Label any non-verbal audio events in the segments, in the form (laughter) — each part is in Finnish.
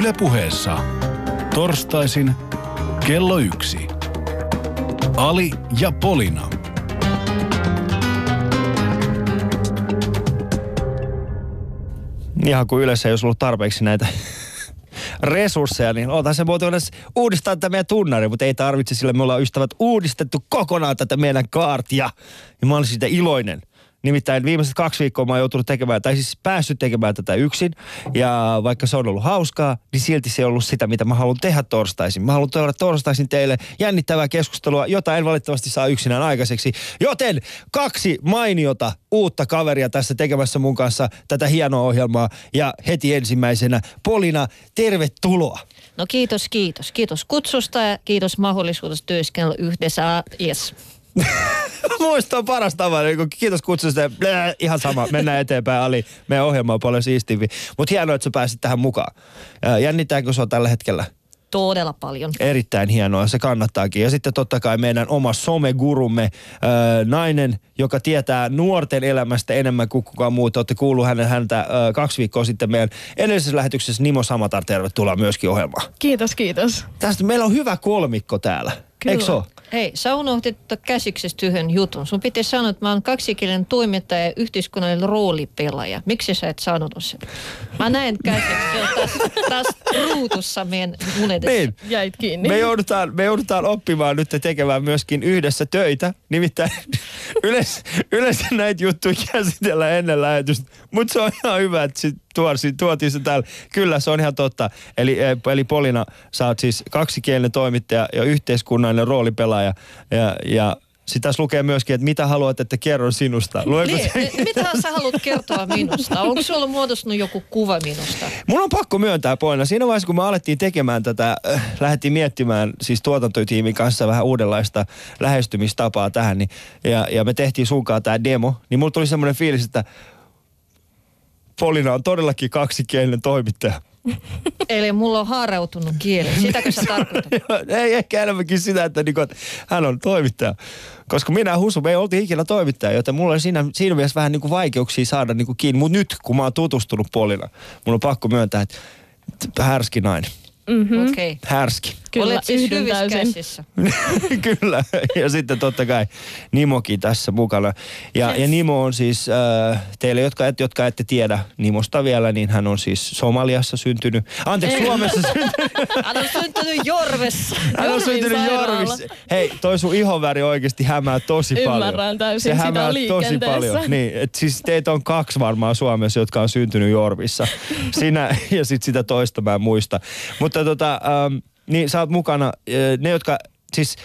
Ylepuheessa torstaisin kello yksi. Ali ja Polina. Ihan kuin yleensä ei olisi ollut tarpeeksi näitä (laughs) resursseja, niin oltaisiin se voitu edes uudistaa tätä meidän tunnari, mutta ei tarvitse, sillä me ollaan ystävät uudistettu kokonaan tätä meidän kaartia. Ja mä olisin siitä iloinen. Nimittäin viimeiset kaksi viikkoa mä oon joutunut tekemään, tai siis päässyt tekemään tätä yksin. Ja vaikka se on ollut hauskaa, niin silti se on ollut sitä, mitä mä haluan tehdä torstaisin. Mä haluan tehdä torstaisin teille jännittävää keskustelua, jota en valitettavasti saa yksinään aikaiseksi. Joten kaksi mainiota uutta kaveria tässä tekemässä mun kanssa tätä hienoa ohjelmaa. Ja heti ensimmäisenä Polina, tervetuloa. No kiitos, kiitos. Kiitos kutsusta ja kiitos mahdollisuudesta työskennellä yhdessä. Yes. Muista on paras tapa. Kiitos kutsusta. Blää, ihan sama. Mennään eteenpäin. Ali, meidän ohjelma on paljon siistimpi. Mutta hienoa, että sä pääsit tähän mukaan. Jännittääkö sua tällä hetkellä? Todella paljon. Erittäin hienoa, se kannattaakin. Ja sitten totta kai meidän oma somegurumme, äh, nainen, joka tietää nuorten elämästä enemmän kuin kukaan muu. Olette kuullut hänen, häntä äh, kaksi viikkoa sitten meidän edellisessä lähetyksessä. Nimo Samatar, tervetuloa myöskin ohjelmaan. Kiitos, kiitos. Tästä meillä on hyvä kolmikko täällä. Kyllä. Eikö so? Hei, sä unohdit käsiksestä yhden jutun. Sun piti sanoa, että mä oon kaksikielinen toimittaja ja yhteiskunnallinen roolipelaaja. Miksi sä et sanonut sen? Mä näen käsiksestä tässä, tässä ruutussa meidän mun edessä. Niin. Jäit kiinni. Me joudutaan, me joudutaan oppimaan nyt tekemään myöskin yhdessä töitä. Nimittäin (laughs) yleensä, yleensä näitä juttuja käsitellään ennen lähetystä. Mutta se on ihan hyvä, että sit tuotiin, tuotiin se täällä. Kyllä, se on ihan totta. Eli, eli Polina, sä oot siis kaksikielinen toimittaja ja yhteiskunnallinen roolipelaaja. Ja, ja sitä tässä lukee myöskin, että mitä haluat, että kerron sinusta. Niin, se? mitä sä haluat kertoa minusta? Onko sulla muodostunut joku kuva minusta? Mun on pakko myöntää, Poina. Siinä vaiheessa, kun me alettiin tekemään tätä, äh, lähdettiin miettimään siis tuotantotiimin kanssa vähän uudenlaista lähestymistapaa tähän, niin, ja, ja me tehtiin sunkaan tämä demo, niin mulla tuli semmoinen fiilis, että Polina on todellakin kaksikielinen toimittaja. Eli mulla on haarautunut kieli. Sitäkö sä (laughs) tarkoitat? ei ehkä enemmänkin sitä, että, niinku, että hän on toimittaja. Koska minä Husu, me ei oltiin ikinä toimittaja, joten mulla oli siinä, siinä mielessä vähän niinku vaikeuksia saada niinku kiinni. Mutta nyt, kun mä oon tutustunut Polina, mulla on pakko myöntää, että härski nainen. Mm-hmm. Okei. Okay. Härski. Kyllä, Olet siis hyvissä käsissä. (laughs) Kyllä. Ja sitten totta kai Nimokin tässä mukana. Ja, yes. ja Nimo on siis, äh, teille jotka, et, jotka ette tiedä Nimosta vielä, niin hän on siis Somaliassa syntynyt. Anteeksi, Ei. Suomessa (laughs) syntynyt. hän on syntynyt Jorvessa. Hän on syntynyt Jorvissa. Hei, toi sun ihonväri oikeasti hämää tosi Ymmärrän paljon. Ymmärrän täysin Se hämää tosi paljon. Niin, et siis teitä on kaksi varmaan Suomessa, jotka on syntynyt Jorvissa. (laughs) Sinä ja sitten sitä toista mä en muista. Mutta tota, ähm, niin sä oot mukana, ne jotka, siis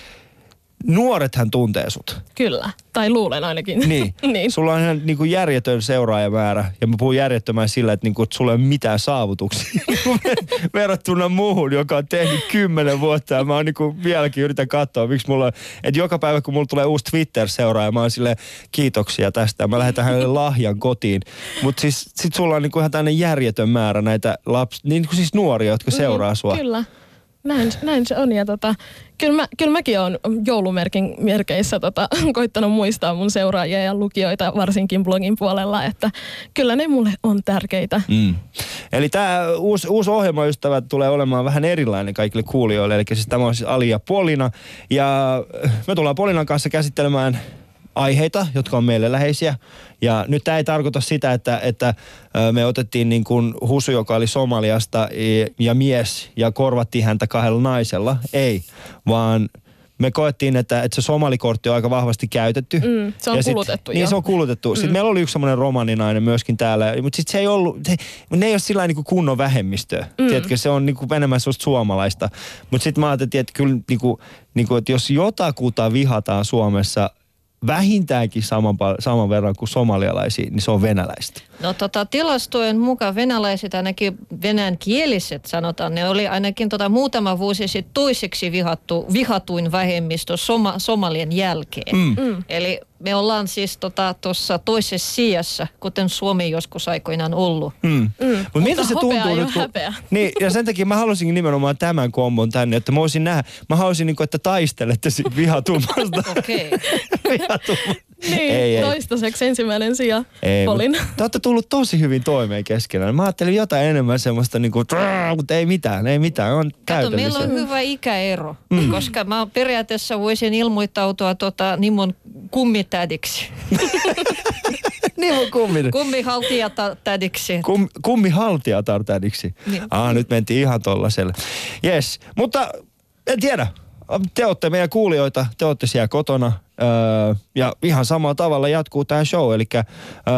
nuorethan tuntee sut. Kyllä, tai luulen ainakin. Niin, (laughs) niin. sulla on ihan niin kuin järjetön seuraajamäärä, ja mä puhun järjettömän sillä, että, niin kuin, että sulla ei ole mitään saavutuksia (laughs) verrattuna muuhun, joka on tehnyt kymmenen vuotta, ja mä oon niin kuin vieläkin yritän katsoa, miksi mulla on, että joka päivä kun mulla tulee uusi Twitter-seuraaja, mä oon silleen, kiitoksia tästä, mä lähetän hänelle lahjan kotiin. Mutta siis sit sulla on niin kuin ihan tämmöinen järjetön määrä näitä laps, niin kuin siis nuoria, jotka mm, seuraa sua. Kyllä. Näin, näin se on ja tota, kyllä, mä, kyllä mäkin olen joulumerkin merkeissä tota, (laughs) koittanut muistaa mun seuraajia ja lukijoita varsinkin blogin puolella, että kyllä ne mulle on tärkeitä. Mm. Eli tämä uusi, uusi ohjelmaystävä tulee olemaan vähän erilainen kaikille kuulijoille, eli siis tämä on siis Ali ja Polina ja me tullaan Polinan kanssa käsittelemään aiheita, jotka on meille läheisiä. Ja nyt tämä ei tarkoita sitä, että, että me otettiin niin kuin Husu, joka oli Somaliasta ja mies ja korvattiin häntä kahdella naisella. Ei, vaan me koettiin, että, että se somalikortti on aika vahvasti käytetty. Mm, se on ja kulutettu sit, Niin se on kulutettu. Mm. Sitten meillä oli yksi semmoinen romaninainen myöskin täällä, mutta sitten se ei ollut, se, ne ei ole sillä niin kunnon vähemmistö. Mm. Tiedätkö, se on niin kuin enemmän sellaista suomalaista. Mutta sitten mä ajattelin, että kyllä niin kuin, niin kuin, että jos jotakuta vihataan Suomessa – vähintäänkin saman, saman verran kuin somalialaisia, niin se on venäläistä. No tota, tilastojen mukaan venäläiset, ainakin venäjänkieliset sanotaan, ne oli ainakin tota, muutama vuosi sitten toiseksi vihattu, vihatuin vähemmistö Soma, Somalien jälkeen. Mm. Mm. Eli me ollaan siis tuossa tota, toisessa sijassa, kuten Suomi joskus aikoinaan ollut. Mm. Mm. Mut miltä se tuntuu nyt? Kun, häpeä. (laughs) niin, ja sen takia mä halusin nimenomaan tämän kombon tänne, että mä voisin nähdä, mä haluaisin, niin kuin, että taistelette siitä vihatummasta. (laughs) Okei. (laughs) Vihatummasta. Niin, Ei, ei. toistaiseksi ensimmäinen sija. Ei, Polin. mutta te olette tullut tosi hyvin toimeen keskenään. Mä ajattelin jotain enemmän semmoista, niin kuin, mutta ei mitään, ei mitään, on Kato, meillä on hyvä ikäero, mm. koska mä periaatteessa voisin ilmoittautua tota, Nimon kummitädiksi, (laughs) niin on kummi. kummihaltijatädiksi. Kum, kummi haltijatar tädiksi. Niin. Ah, nyt mentiin ihan tollaselle. Yes, mutta en tiedä. Te olette meidän kuulijoita, te olette siellä kotona. Öö, ja ihan samalla tavalla jatkuu tämä show. Eli öö,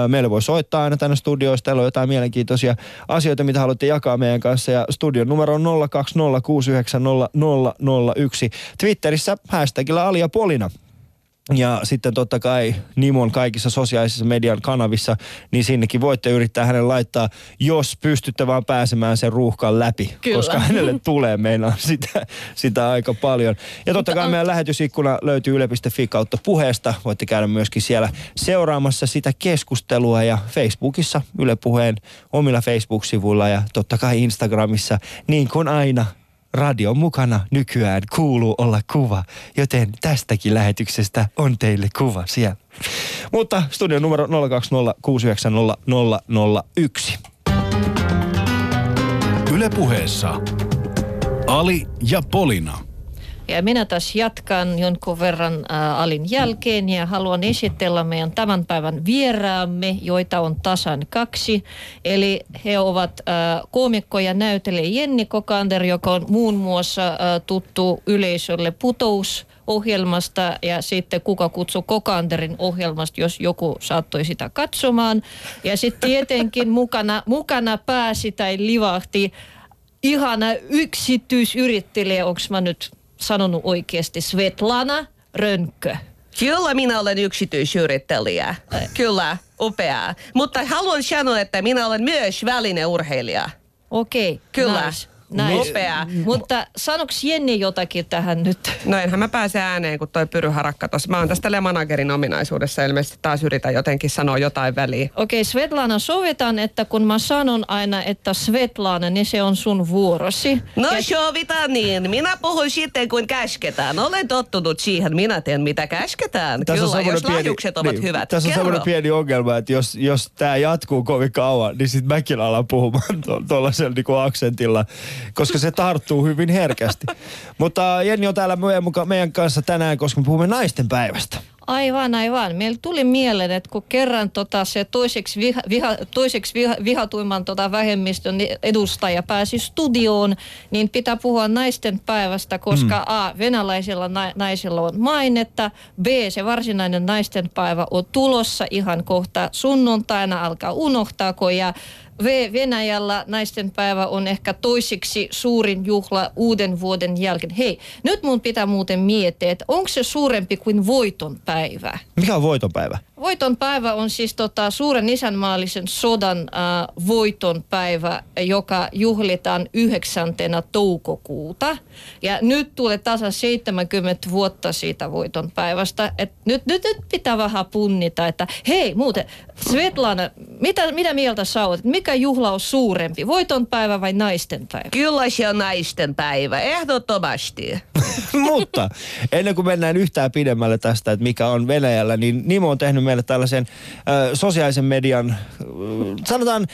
meille voi soittaa aina tänne studioista. Teillä on jotain mielenkiintoisia asioita, mitä haluatte jakaa meidän kanssa. Ja studion numero on 020690001. Twitterissä hashtagillä Alia Polina. Ja sitten totta kai Nimon kaikissa sosiaalisissa median kanavissa, niin sinnekin voitte yrittää hänen laittaa, jos pystytte vaan pääsemään sen ruuhkan läpi. Kyllä. Koska hänelle (laughs) tulee meinaa sitä, sitä aika paljon. Ja totta kai meidän lähetysikkuna löytyy yle.fi kautta puheesta. Voitte käydä myöskin siellä seuraamassa sitä keskustelua ja Facebookissa Yle Puheen omilla Facebook-sivuilla ja totta kai Instagramissa niin kuin aina Radion mukana nykyään kuuluu olla kuva, joten tästäkin lähetyksestä on teille kuva siellä. Mutta studion numero 020690001. Yle Puheessa Ali ja Polina. Ja minä taas jatkan jonkun verran ä, Alin jälkeen ja haluan esitellä meidän tämän päivän vieraamme, joita on tasan kaksi. Eli he ovat ä, koomikko ja näytelijä Jenni Kokander, joka on muun muassa ä, tuttu yleisölle putous ohjelmasta ja sitten Kuka kutsuu Kokanderin ohjelmasta, jos joku saattoi sitä katsomaan. Ja sitten tietenkin mukana, mukana pääsi tai livahti ihana yksityisyrittäjä, onko mä nyt sanonut oikeasti, Svetlana Rönkö. Kyllä minä olen yksityisyrittäjä. Kyllä, upea. Mutta haluan sanoa, että minä olen myös välineurheilija. Okei, Kyllä. nice. Nice. Upea. Mutta sanoks Jenni jotakin tähän nyt? No enhän mä pääse ääneen, kun toi Pyry Harakka tossa. Mä oon tästä managerin ominaisuudessa ilmeisesti taas yritän jotenkin sanoa jotain väliä. Okei, Svetlana, sovitaan, että kun mä sanon aina, että Svetlana, niin se on sun vuorosi. No Ja- sovitaan niin. Minä puhun sitten kuin käsketään. Olen tottunut siihen. Minä teen mitä käsketään. Kyllä, semmoinen jos lahjukset ovat hyvät. Tässä on Kerro. semmoinen pieni ongelma, että jos, jos tämä jatkuu kovin kauan, niin sitten mäkin alan puhumaan tuollaisella niinku aksentilla, koska se tarttuu hyvin herkästi. Mutta Jenni on täällä meidän, kanssa tänään, koska me puhumme naisten päivästä. Aivan, aivan. Meillä tuli mieleen, että kun kerran tota, se toiseksi, viha, viha, toiseksi viha, vihatuimman tota, vähemmistön edustaja pääsi studioon, niin pitää puhua naisten päivästä, koska mm. A, venäläisillä na, naisilla on mainetta, B, se varsinainen naisten päivä on tulossa ihan kohta sunnuntaina, alkaa unohtaako ja. Venäjällä naisten päivä on ehkä toiseksi suurin juhla uuden vuoden jälkeen. Hei, nyt mun pitää muuten miettiä, että onko se suurempi kuin voiton päivä? Mikä on voitonpäivä? Voiton päivä on siis tota, suuren isänmaallisen sodan äh, voiton päivä, joka juhlitaan 9. toukokuuta. Ja nyt tulee tasa 70 vuotta siitä voiton päivästä. Et nyt, nyt, nyt pitää vähän punnita, että hei muuten, Svetlana, mitä, mitä mieltä sä oot? Mikä juhla on suurempi, voiton päivä vai naisten päivä? Kyllä se on naisten päivä, ehdottomasti. (laughs) Mutta ennen kuin mennään yhtään pidemmälle tästä, että mikä on Venäjällä, niin Nimo on tehnyt meille tällaisen ö, sosiaalisen median, ö, sanotaan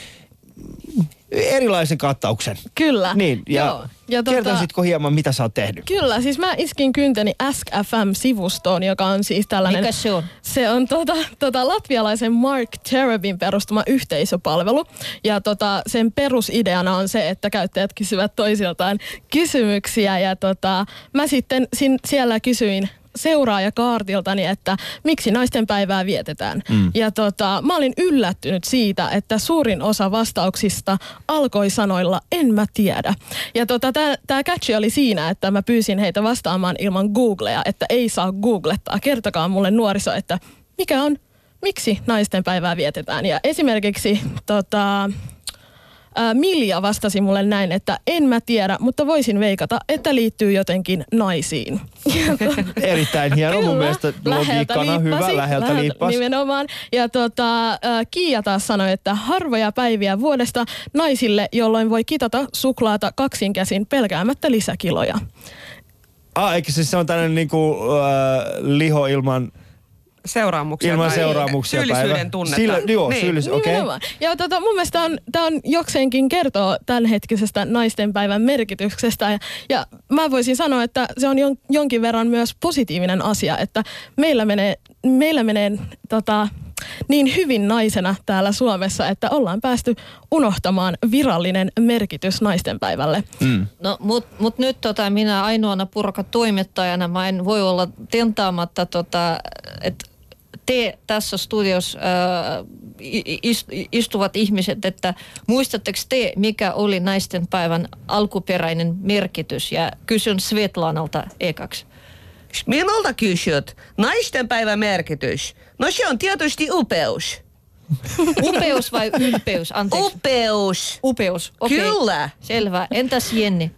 erilaisen kattauksen. Kyllä. Niin, ja, Joo. Ja tota- kertoisitko hieman, mitä sä oot tehnyt? Kyllä, siis mä iskin kynteni SFM-sivustoon, joka on siis tällainen... Mikä se on? Se on tota, tota latvialaisen Mark Terabin perustama yhteisöpalvelu. Ja tota, sen perusideana on se, että käyttäjät kysyvät toisiltaan kysymyksiä. Ja tota, mä sitten sin, siellä kysyin seuraajakaartiltani, että miksi naisten päivää vietetään. Mm. Ja tota, mä olin yllättynyt siitä, että suurin osa vastauksista alkoi sanoilla en mä tiedä. Ja tota, tämä catch oli siinä, että mä pyysin heitä vastaamaan ilman Googlea, että ei saa googlettaa. Kertokaa mulle nuoriso, että mikä on, miksi naisten päivää vietetään. Ja esimerkiksi tota, ää, Milja vastasi mulle näin, että en mä tiedä, mutta voisin veikata, että liittyy jotenkin naisiin. (laughs) Erittäin hieno mun mielestä logiikkana. Hyvä, liippasi, läheltä liippas. Nimenomaan. Ja tota, äh, Kiia taas sanoi, että harvoja päiviä vuodesta naisille, jolloin voi kitata suklaata kaksin käsin pelkäämättä lisäkiloja. Ah, eikö siis se on tällainen niinku, äh, liho ilman, Seuraamuksia. ilman tai seuraamuksia Syyllisyyden päivä? tunnetta. Sillä, joo, Niin. syyllis, okei. Okay. Ja tota, mun mielestä on, tämä on jokseenkin kertoo tämänhetkisestä naistenpäivän merkityksestä. Ja, ja mä voisin sanoa, että se on jon, jonkin verran myös positiivinen asia, että meillä menee, meillä menee tota, niin hyvin naisena täällä Suomessa, että ollaan päästy unohtamaan virallinen merkitys naistenpäivälle. Mm. No, mut, mut nyt tota, minä ainoana purkatoimittajana mä en voi olla tentaamatta, tota, että te tässä studiossa äh, istuvat ihmiset, että muistatteko te, mikä oli naisten päivän alkuperäinen merkitys? Ja kysyn Svetlanalta ekaksi. Minulta kysyt, naisten päivän merkitys. No se on tietysti upeus. (laughs) Upeus vai ylpeys? Anteeksi. Upeus. Upeus, okei. Kyllä. Selvä. Entäs Jenni?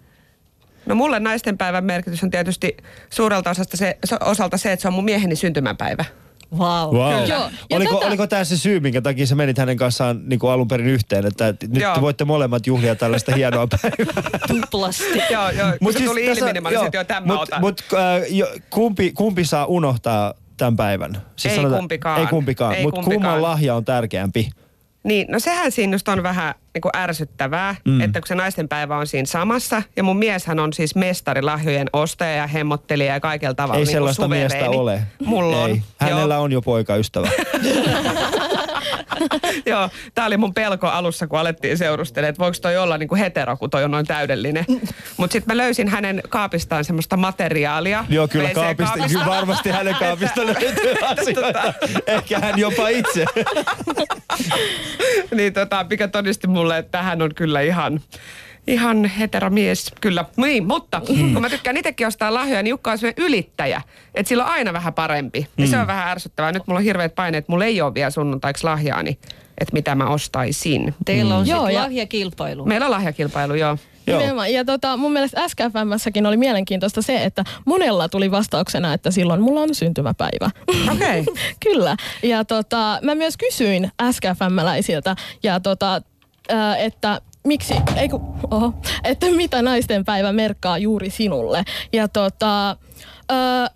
No mulle naisten päivän merkitys on tietysti suurelta osasta se, osalta se, että se on mun mieheni syntymäpäivä. Wow. Wow. Joo. Ja Oliko, tätä- oliko tämä se syy, minkä takia sä menit hänen kanssaan niin kuin alun perin yhteen, että nyt Joo. te voitte molemmat juhlia tällaista hienoa (laughs) päivää? Tuplasti. joo, joo. Kun se tuli tässä- ilmi, niin mä olisin, että joo, tämän mä mut, otan. mut, äh, jo, kumpi, kumpi saa unohtaa tämän päivän? Ei kumpikaan. Ei kumpikaan, Ei mutta kumpikaan. kumman lahja on tärkeämpi? Niin, no sehän siinä just on vähän niin kuin ärsyttävää, mm. että kun se naisten päivä on siinä samassa, ja mun mieshän on siis mestari lahjojen ostaja ja hemmottelija ja kaikella tavalla Ei niin sellaista miestä suvereeni. ole. Mulla on. Ei. Hänellä Joo. on jo poikaystävä. (laughs) (laughs) Joo, tää oli mun pelko alussa, kun alettiin seurustelemaan, että voiko toi olla niinku hetero, kun toi on noin täydellinen. Mutta sitten mä löysin hänen kaapistaan semmoista materiaalia. Joo, kyllä WC-kaapista. kaapista, kyllä varmasti hänen kaapista (laughs) löytyy asioita. Ehkä hän jopa itse. (laughs) niin tota, mikä todisti mulle, että hän on kyllä ihan, ihan heteromies, kyllä. Niin, mutta Mm. kun mä tykkään itsekin ostaa lahjoja, niin Jukka on sellainen ylittäjä. Että sillä on aina vähän parempi. Ja Mm. se on vähän ärsyttävää. Nyt mulla on hirveät paineet, mulla ei ole vielä sunnuntaiksi lahjaani, että mitä mä ostaisin. Teillä on Mm. sitten Joo, ja- lahjakilpailu. Meillä on lahjakilpailu, joo. Joo. Nimenomaan. Ja tota, mun mielestä SKFMssäkin oli mielenkiintoista se, että monella tuli vastauksena, että silloin mulla on syntymäpäivä. Okei. (laughs) Kyllä. Ja tota, mä myös kysyin SKFM-läisiltä, ja tota, että miksi, ei kun, oho, että mitä naisten päivä merkkaa juuri sinulle. Ja tota, ää,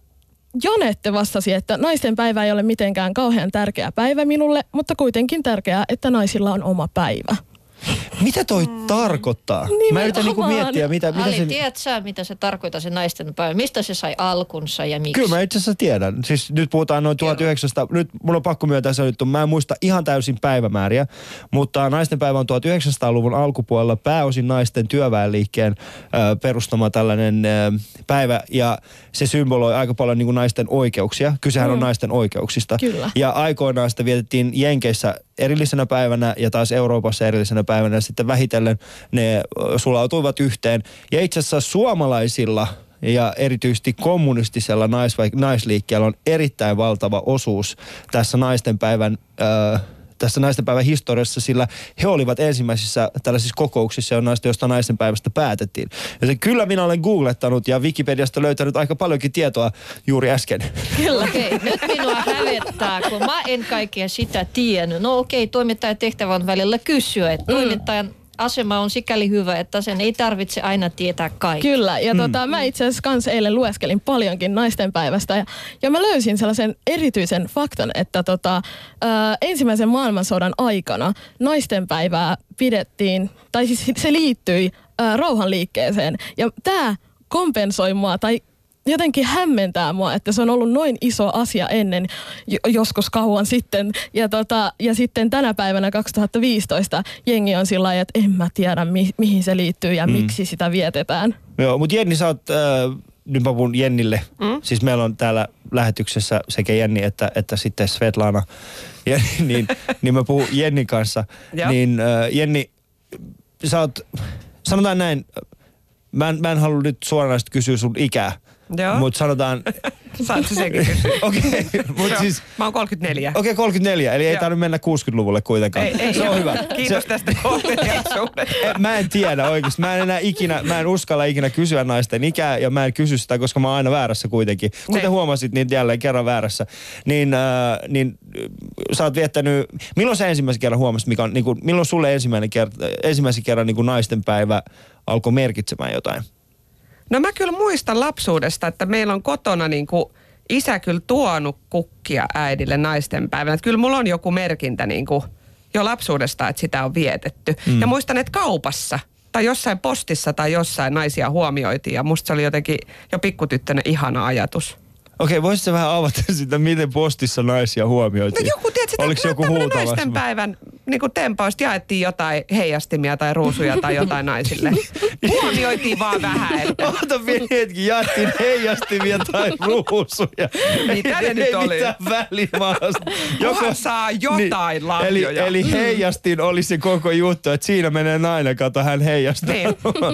Jonette vastasi, että naisten päivä ei ole mitenkään kauhean tärkeä päivä minulle, mutta kuitenkin tärkeää, että naisilla on oma päivä. Mitä toi tarkoittaa? Mä yritän niinku miettiä, mitä, mitä Ali, se... tiedätkö sä, mitä se tarkoittaa se naisten päivä? Mistä se sai alkunsa ja miksi? Kyllä mä itse asiassa tiedän. Siis nyt puhutaan noin 1900, nyt mun on pakko myöntää se nyt, mä en muista ihan täysin päivämääriä, mutta naisten päivä on 1900-luvun alkupuolella pääosin naisten työväenliikkeen perustama tällainen päivä ja se symboloi aika paljon niin kuin naisten oikeuksia. Kysehän mm. on naisten oikeuksista. Kyllä. Ja aikoinaan sitä vietettiin Jenkeissä erillisenä päivänä ja taas Euroopassa erillisenä päivänä sitten vähitellen ne sulautuivat yhteen. Ja itse asiassa suomalaisilla ja erityisesti kommunistisella naisvaik- naisliikkeellä on erittäin valtava osuus tässä naistenpäivän ö, tässä naistenpäivän historiassa, sillä he olivat ensimmäisissä tällaisissa kokouksissa, joista josta naistenpäivästä päätettiin. Joten kyllä minä olen googlettanut ja Wikipediasta löytänyt aika paljonkin tietoa juuri äsken. Kyllä. Okei, nyt minua hävettää, kun mä en kaikkea sitä tiennyt. No okei, toimittajan tehtävä on välillä kysyä, että toimittajan asema on sikäli hyvä, että sen ei tarvitse aina tietää kaikkea. Kyllä, ja tota, mä itse asiassa kans eilen lueskelin paljonkin naisten päivästä ja, ja mä löysin sellaisen erityisen faktan, että tota, ää, ensimmäisen maailmansodan aikana naisten päivää pidettiin, tai siis se liittyi ää, rauhanliikkeeseen ja tämä kompensoi mua tai jotenkin hämmentää mua, että se on ollut noin iso asia ennen jo- joskus kauan sitten. Ja, tota, ja sitten tänä päivänä 2015 jengi on sillä lailla, että en mä tiedä mi- mihin se liittyy ja mm. miksi sitä vietetään. Joo, mutta Jenni, sä oot, äh, nyt mä puhun Jennille. Mm? Siis meillä on täällä lähetyksessä sekä Jenni että, että sitten Svetlana. (laughs) Ja, niin, niin mä puhun Jennin kanssa. Niin äh, Jenni, sä oot, sanotaan näin, mä en, mä en halua nyt suoranaisesti kysyä sun ikää. Mutta sanotaan, (laughs) Saat sä senkin. (laughs) Okei, okay, mutta siis... Mä oon 34. Okei, okay, 34, eli ei tarvitse mennä 60-luvulle kuitenkaan. Ei, ei, se on hyvä. Kiitos se, tästä kohteliaisuudesta. (laughs) Mä en tiedä oikeasti. Mä en enää ikinä, mä en uskalla ikinä kysyä naisten ikää ja mä en kysy sitä, koska mä oon aina väärässä kuitenkin. Kuten Ne. huomasit, niin jälleen kerran väärässä. Niin, äh, niin äh, sä oot viettänyt, milloin sä ensimmäisen kerran huomasit, mikä on, niin kuin, milloin sulle ensimmäinen kerta, ensimmäisen kerran niin kuin naisten päivä alkoi merkitsemään jotain? No mä kyllä muistan lapsuudesta, että meillä on kotona niin kuin isä kyllä tuonut kukkia äidille naisten päivänä. Että kyllä mulla on joku merkintä niin kuin jo lapsuudesta, että sitä on vietetty. Mm. Ja muistan, että kaupassa tai jossain postissa tai jossain naisia huomioitiin ja musta se oli jotenkin jo pikkutyttönä ihana ajatus. Okei, voisitko vähän avata (laughs) sitä, miten postissa naisia huomioitiin? No joku, tiedätkö, Oliko joku tämmönen huutava? naisten päivän niin kuin tempausta jaettiin jotain heijastimia tai ruusuja tai jotain naisille. (laughs) Huomioitiin vaan vähän, että Ota pieni hetki, jaettiin heijastimia tai ruusuja. Mitä ne ei, nyt ei oli? mitään välimaasta. Kunhan saa jotain eli, lahjoja. eli heijastin oli se koko juttu, että siinä menee nainen, kato hän heijastaa. Niin,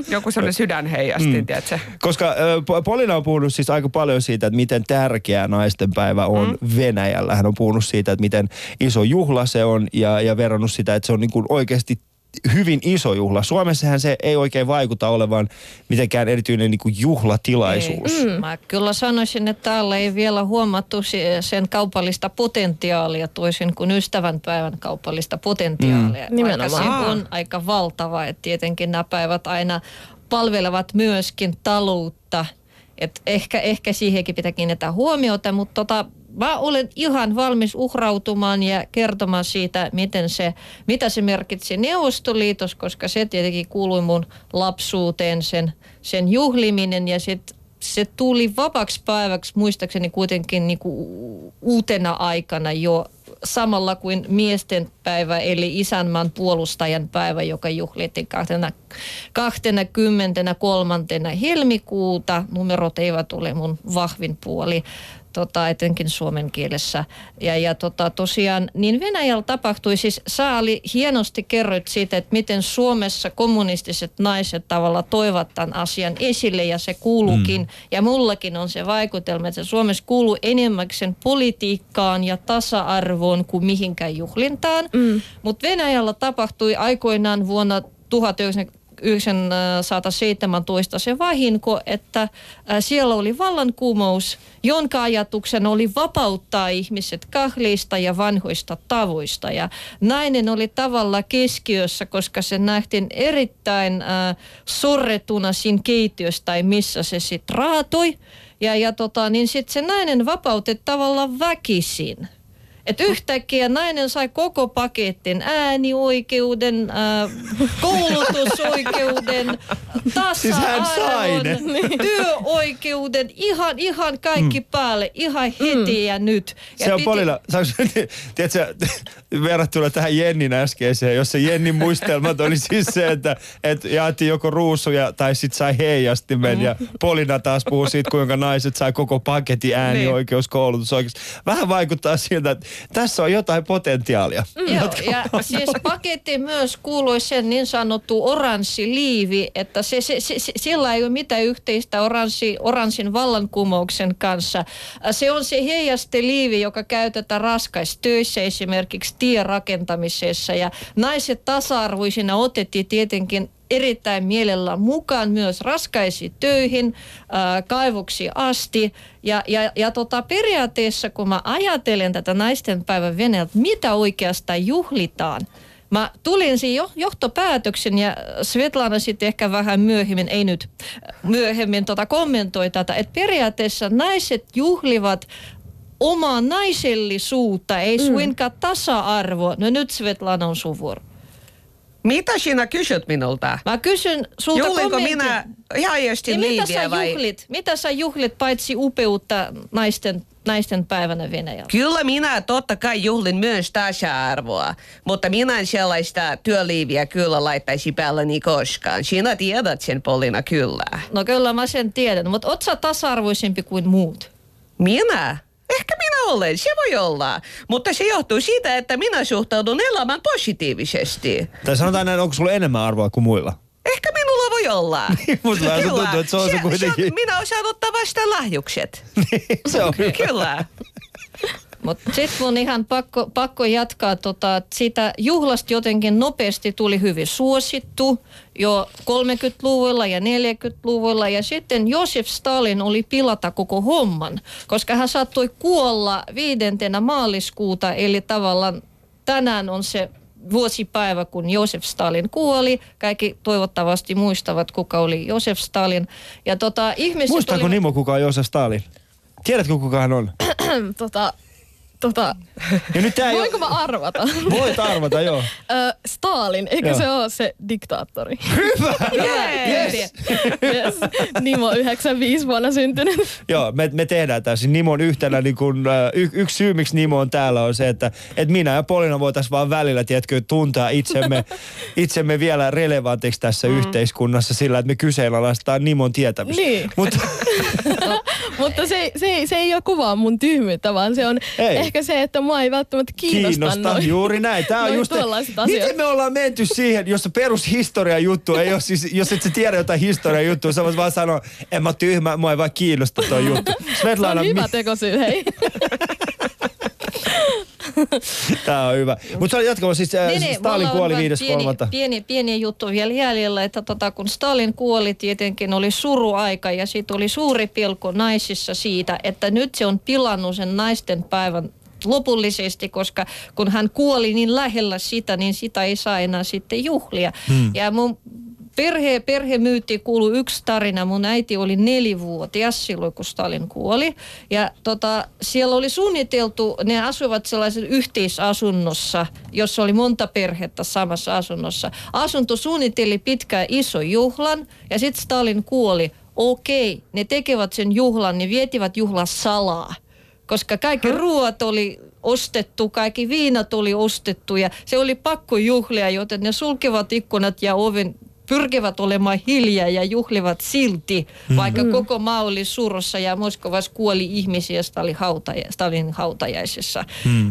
joku sellainen sydänheijastin, mm. tiedätkö? Koska äh, Po- Polina on puhunut siis aika paljon siitä, että miten tärkeä naistenpäivä on mm. Venäjällä. Hän on puhunut siitä, että miten iso juhla se on ja, ja verrannut sitä, että se on niin kuin oikeasti hyvin iso juhla. Suomessahan se ei oikein vaikuta olevan mitenkään erityinen niin kuin juhlatilaisuus. Mm. Mä kyllä sanoisin, että täällä ei vielä huomattu se- sen kaupallista potentiaalia toisin kuin ystävänpäivän kaupallista potentiaalia. Mm. Nimenomaan. Vaikka se on aika valtava, että tietenkin nämä päivät aina palvelevat myöskin taloutta. Et ehkä, ehkä siihenkin pitää kiinnittää huomiota, mutta tota, mä olen ihan valmis uhrautumaan ja kertomaan siitä, miten se, mitä se merkitsi Neuvostoliitos, koska se tietenkin kuului mun lapsuuteen, sen, sen juhliminen ja sit se tuli vapaaksi päiväksi muistaakseni kuitenkin niinku uutena aikana jo samalla kuin miesten päivä eli isänmaan puolustajan päivä, joka juhlittiin 23. helmikuuta. Numerot eivät ole mun vahvin puoli tota, etenkin suomen kielessä. Ja, ja tota, tosiaan, niin Venäjällä tapahtui siis, sä oli hienosti kerroit siitä, että miten Suomessa kommunistiset naiset tavalla toivat tämän asian esille ja se kuuluukin. Mm. Ja mullakin on se vaikutelma, että se Suomessa kuuluu enimmäkseen politiikkaan ja tasa-arvoon kuin mihinkään juhlintaan. Mm. Mutta Venäjällä tapahtui aikoinaan vuonna 1900 1917 se vahinko, että äh, siellä oli vallankumous, jonka ajatuksena oli vapauttaa ihmiset kahleista ja vanhoista tavoista. Ja nainen oli tavalla keskiössä, koska se nähtiin erittäin äh, sorretuna siinä keittiössä tai missä se sitten raatoi. Ja, ja tota, niin sitten se nainen vapautettiin tavallaan väkisin. Et yhtäkkiä nainen sai koko paketin, äänioikeuden, äh, koulutusoikeuden, (laughs) Siis tasa-arvon, ne. (laughs) työoikeuden, ihan, ihan kaikki mm. päälle, ihan heti ja nyt. Ja Se on piti- Polina, saanko, (laughs) tiedätkö, verrattuna tähän Jennin äskeiseen, jos se Jennin muistelmat oli siis se, että, että jaettiin joko ruusuja tai sitten sai heijastimen ja Polina taas puhuu siitä, kuinka naiset sai koko paketin äänioikeus, koulutusoikeus. Vähän vaikuttaa siltä, että tässä on jotain potentiaalia. Joo, ja siis paketti myös kuului sen niin sanottu oranssi liivi, että se, se, se, se, sillä ei ole mitään yhteistä oranssi, oranssin vallankumouksen kanssa. Se on se heijasteliivi, joka käytetään raskaissa töissä, esimerkiksi tierakentamisessa. Ja naiset tasa-arvoisina otettiin tietenkin erittäin mielellä mukaan myös raskaisiin töihin, ää, kaivoksiin asti. Ja, ja, ja tota, periaatteessa, kun mä ajattelen tätä naistenpäivän Venäjältä, mitä oikeastaan juhlitaan, Mä tulin siihen jo, johtopäätöksen ja Svetlana sitten ehkä vähän myöhemmin, ei nyt myöhemmin tota kommentoi tätä, että periaatteessa naiset juhlivat omaa naisellisuutta, ei suinkaan tasa-arvoa. No nyt Svetlana on sun vuoro. Mitä sinä kysyt minulta? Mä kysyn sulta Juhlinko kommentin. minä jajestin Niin mitä sä vai? juhlit? Mitä sä juhlit paitsi upeutta naisten, naisten päivänä Venäjällä? Kyllä minä totta kai juhlin myös tasa-arvoa, mutta minä en sellaista työliiviä kyllä laittaisi päälleni koskaan. Sinä tiedät sen, Polina, kyllä. No kyllä mä sen tiedän, mutta oot sä tasa-arvoisempi kuin muut? Minä? Ehkä minä olen, se voi olla. Mutta se johtuu siitä, että minä suhtaudun elämään positiivisesti. Tai sanotaan näin, onko sulla enemmän arvoa kuin muilla? Ehkä minulla voi Kyllä. (laughs) Musta vähän Kyllä. tuntuu, että se on se kuitenkin. minä osaan ottaa vastaan lahjukset. (laughs) se on. Kyllä. Mutta sitten mun ihan pakko, pakko jatkaa, tota, että siitä juhlasta jotenkin nopeasti tuli hyvin suosittu jo 30-luvulla ja 40-luvulla. Ja sitten Josef Stalin oli pilata koko homman, koska hän saattoi kuolla viidentenä maaliskuuta, eli tavallaan tänään on se vuosipäivä, kun Josef Stalin kuoli. Kaikki toivottavasti muistavat, kuka oli Josef Stalin. Ja tota, ihmiset Muistaako oli... Nimo, kuka on Josef Stalin? Tiedätkö, kuka hän on? (clears throat) tota, tota, Ja nyt tää voinko ole... mä arvata? Voit arvata, joo. (laughs) Ö, Stalin, eikö Joo. se ole se diktaattori? (laughs) Yes. Yes. yes. Nimo 95 vuonna syntynyt. Joo, me, me tehdään tämä. Siis Nimon yhtenä, niin kun, y, yksi syy, miksi Nimo on täällä, on se, että et minä ja Polina voitaisiin vaan välillä, tiedätkö, tuntea itsemme, (laughs) itsemme vielä relevantiksi tässä mm. yhteiskunnassa sillä, että me kyseenalaistetaan Nimon tietämistä. Niin. Mutta Mutta se, se, se ei ole kuvaa mun tyhmyyttä, vaan se on Ei. Ehkä se, että mua ei välttämättä kiinnosta, kiinnosta, noin, juuri näin. Tämä on just, miten me ollaan menty siihen, jos se perushistoria juttu ei ole siis, jos et sä tiedä jotain historia juttua, sä voit vaan sanoa, en mä tyhmä, mua ei vaan kiinnosta toi juttu. Se on Svetlana, hyvä mi- tekosyy, hei. (laughs) (laughs) Tää on hyvä. Mutta se oli jatkava, siis äh, Niin, niin, Stalin kuoli vain 5.3. Pieni, pieni, pieni juttu vielä jäljellä, että tota, kun Stalin kuoli, tietenkin oli suruaika ja sitten oli suuri pilkku naisissa siitä, että nyt se on pilannut sen naisten päivän lopullisesti, koska kun hän kuoli niin lähellä sitä, niin sitä ei saa enää sitten juhlia. Hmm. Ja mun perhe, perhemyyttiin kuuluu yksi tarina. Mun äiti oli nelivuotias silloin, kun Stalin kuoli. Ja tota, siellä oli suunniteltu, ne asuivat sellaisessa yhteisasunnossa, jossa oli monta perhettä samassa asunnossa. Asunto suunnitteli pitkään iso juhlan ja sitten Stalin kuoli. Okei, ne tekevät sen juhlan, ne vietivät juhlan salaa koska kaikki ruoat oli ostettu, kaikki viinat oli ostettu ja se oli pakko juhlia, joten ne sulkevat ikkunat ja oven pyrkivät olemaan hiljaa ja juhlivat silti, vaikka koko maa oli surussa ja Moskovassa kuoli ihmisiä Stalin, hautaja, Stalin hautajaisissa.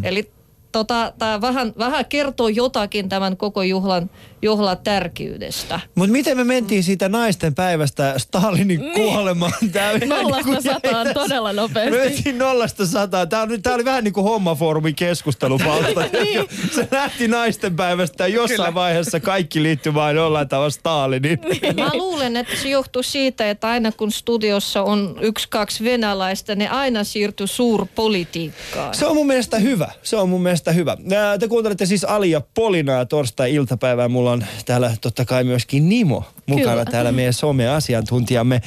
Eli tota, tämä vähän, vähän kertoo jotakin tämän koko juhlan, juhlan tärkeydestä. Mutta miten me mentiin siitä naisten päivästä Stalinin niin. kuolemaan? Tää ihan Nollasta niinku jäi sataan todella Me nopeasti. mentiin nollasta sataan. On, nyt- tää oli vähän niin kuin hommafoorumin keskustelupalsta. (laughs) Niin. Se lähti naisten päivästä ja jossain Kyllä. vaiheessa kaikki liittyi vain jollain tavalla Stalinin. Mä luulen, että se johtuu siitä, että aina kun studiossa on yksi, kaksi venäläistä, ne aina siirtyy suurpolitiikkaan. Se on mun mielestä hyvä. Se on mun mielestä hyvä. Te kuuntelette siis Ali ja Polinaa torstai-iltapäivää. Mulla on täällä totta kai myöskin Nimo mukana Kyllä. täällä meidän some-asiantuntijamme.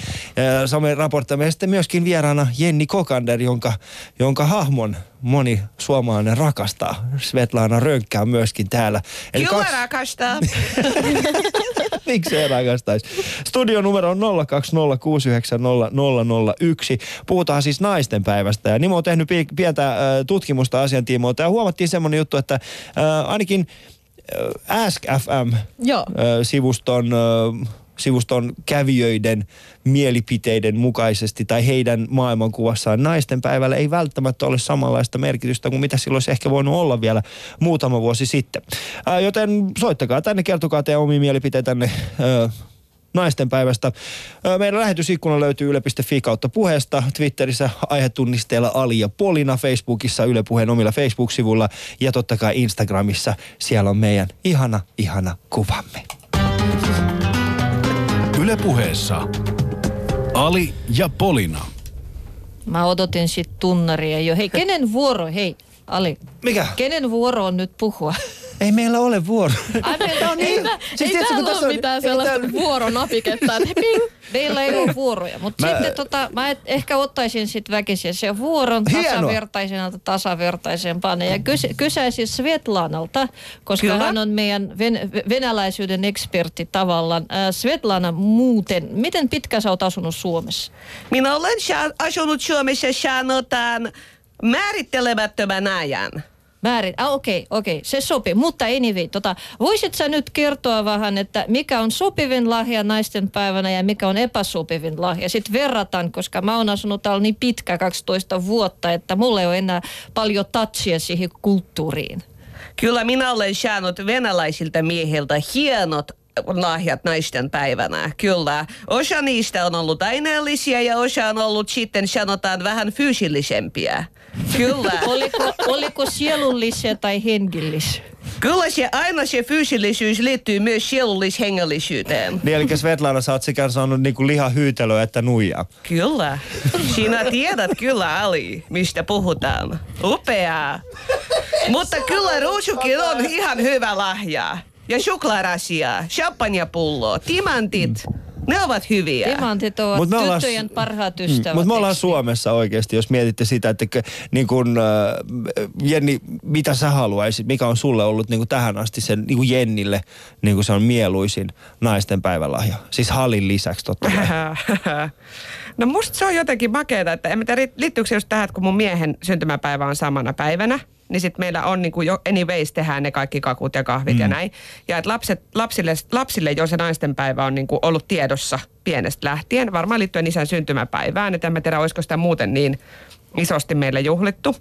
Some-raporttamme ja sitten myöskin vieraana Jenni Kokander, jonka, jonka hahmon moni suomalainen rakastaa. Svetlana Rönkkää on myöskin täällä. Kyllä rakastaa. (laughs) Miksi ei rakastaisi? Studion numero on 020690001. Puhutaan siis naisten päivästä. Ja Nimo on tehnyt pi- pientä tutkimusta asian tiimoilta. Ja huomattiin semmoinen juttu, että ainakin Ask FM Joo. äh, sivuston, äh, sivuston kävijöiden mielipiteiden mukaisesti tai heidän maailmankuvassaan naisten päivällä ei välttämättä ole samanlaista merkitystä kuin mitä silloin olisi ehkä voinut olla vielä muutama vuosi sitten. Ää, joten soittakaa tänne, kertokaa teidän omia mielipiteitänne ää, naisten päivästä. Meidän lähetysikkuna löytyy yle.fi kautta puheesta, Twitterissä aihetunnisteella Ali ja Polina, Facebookissa Yle Puheen omilla Facebook-sivuilla ja totta kai Instagramissa. Siellä on meidän ihana, ihana kuvamme. Yle puheessa Ali ja Polina. Mä odotin sit tunnaria jo. Hei, kenen vuoro, hei, Ali, Mikä? kenen vuoro on nyt puhua? Ei meillä ole vuoro. Ai, meillä on Ei, niin, tää, Siis ei tiedätkö, kun täällä ole on- mitään ei sellaista täällä- vuoronapiketta, meillä ei ole vuoroja, mutta Mä- sitten tota, mä et, ehkä ottaisin sitten väkisin se vuoron Hienoa. tasavertaisena tasavertaisempana ja kysy, kysäisin Svetlanalta, koska Kyllä. hän on meidän ven, venäläisyyden ekspertti tavallaan. Äh, Svetlana muuten, miten pitkä sä oot asunut Suomessa? Minä olen asunut Suomessa sanotaan määrittelemättömän ajan. Määrin, ah, okei, okay, okei, okay. se sopii. Mutta anyway, tota, voisit sä nyt kertoa vähän, että mikä on sopivin lahja naisten päivänä ja mikä on epäsopivin lahja? Sitten verrataan, koska mä oon asunut täällä niin pitkä 12 vuotta, että mulla ei ole enää paljon touchia siihen kulttuuriin. Kyllä minä olen saanut venäläisiltä miehiltä hienot lahjat naisten päivänä, kyllä. Osa niistä on ollut aineellisia ja osa on ollut sitten sanotaan vähän fyysillisempiä. Kyllä. (laughs) Oliko, oliko sielullisia tai hengellisiä? Kyllä se aina se fyysillisyys liittyy myös sielullishengellisyyteen. Niin, eli Svetlana, sä oot sekä saanut niinku lihahyytelöä että nuijaa. Kyllä. Sinä tiedät kyllä, Ali, mistä puhutaan. Upeaa. Mutta kyllä ruusukin on ihan hyvä lahja. Ja suklaarasia, champagnepullo, timantit. Ne ovat hyviä. Timantit ovat Mut me ollaan- tyttöjen parhaat ystävät. Mutta me ollaan eikö niin? Suomessa oikeasti, jos mietitte sitä, että niin kun, äh, Jenni, mitä sä haluaisit, mikä on sulle ollut niin kuin tähän asti sen niin Jennille, niin kuin se on mieluisin naisten päivälahja. Siis hallin lisäksi totta kai. (laughs) No musta se on jotenkin makeeta, että en tiedä, liittyykö se just tähän, että kun mun miehen syntymäpäivä on samana päivänä, niin sitten meillä on niin kuin jo anyways tehdään ne kaikki kakut ja kahvit mm. ja näin. Ja että lapset, lapsille, lapsille jo se naisten päivä on niin kuin ollut tiedossa pienestä lähtien, varmaan liittyen isän syntymäpäivään, että en mä tiedä, olisiko sitä muuten niin isosti meille juhlittu.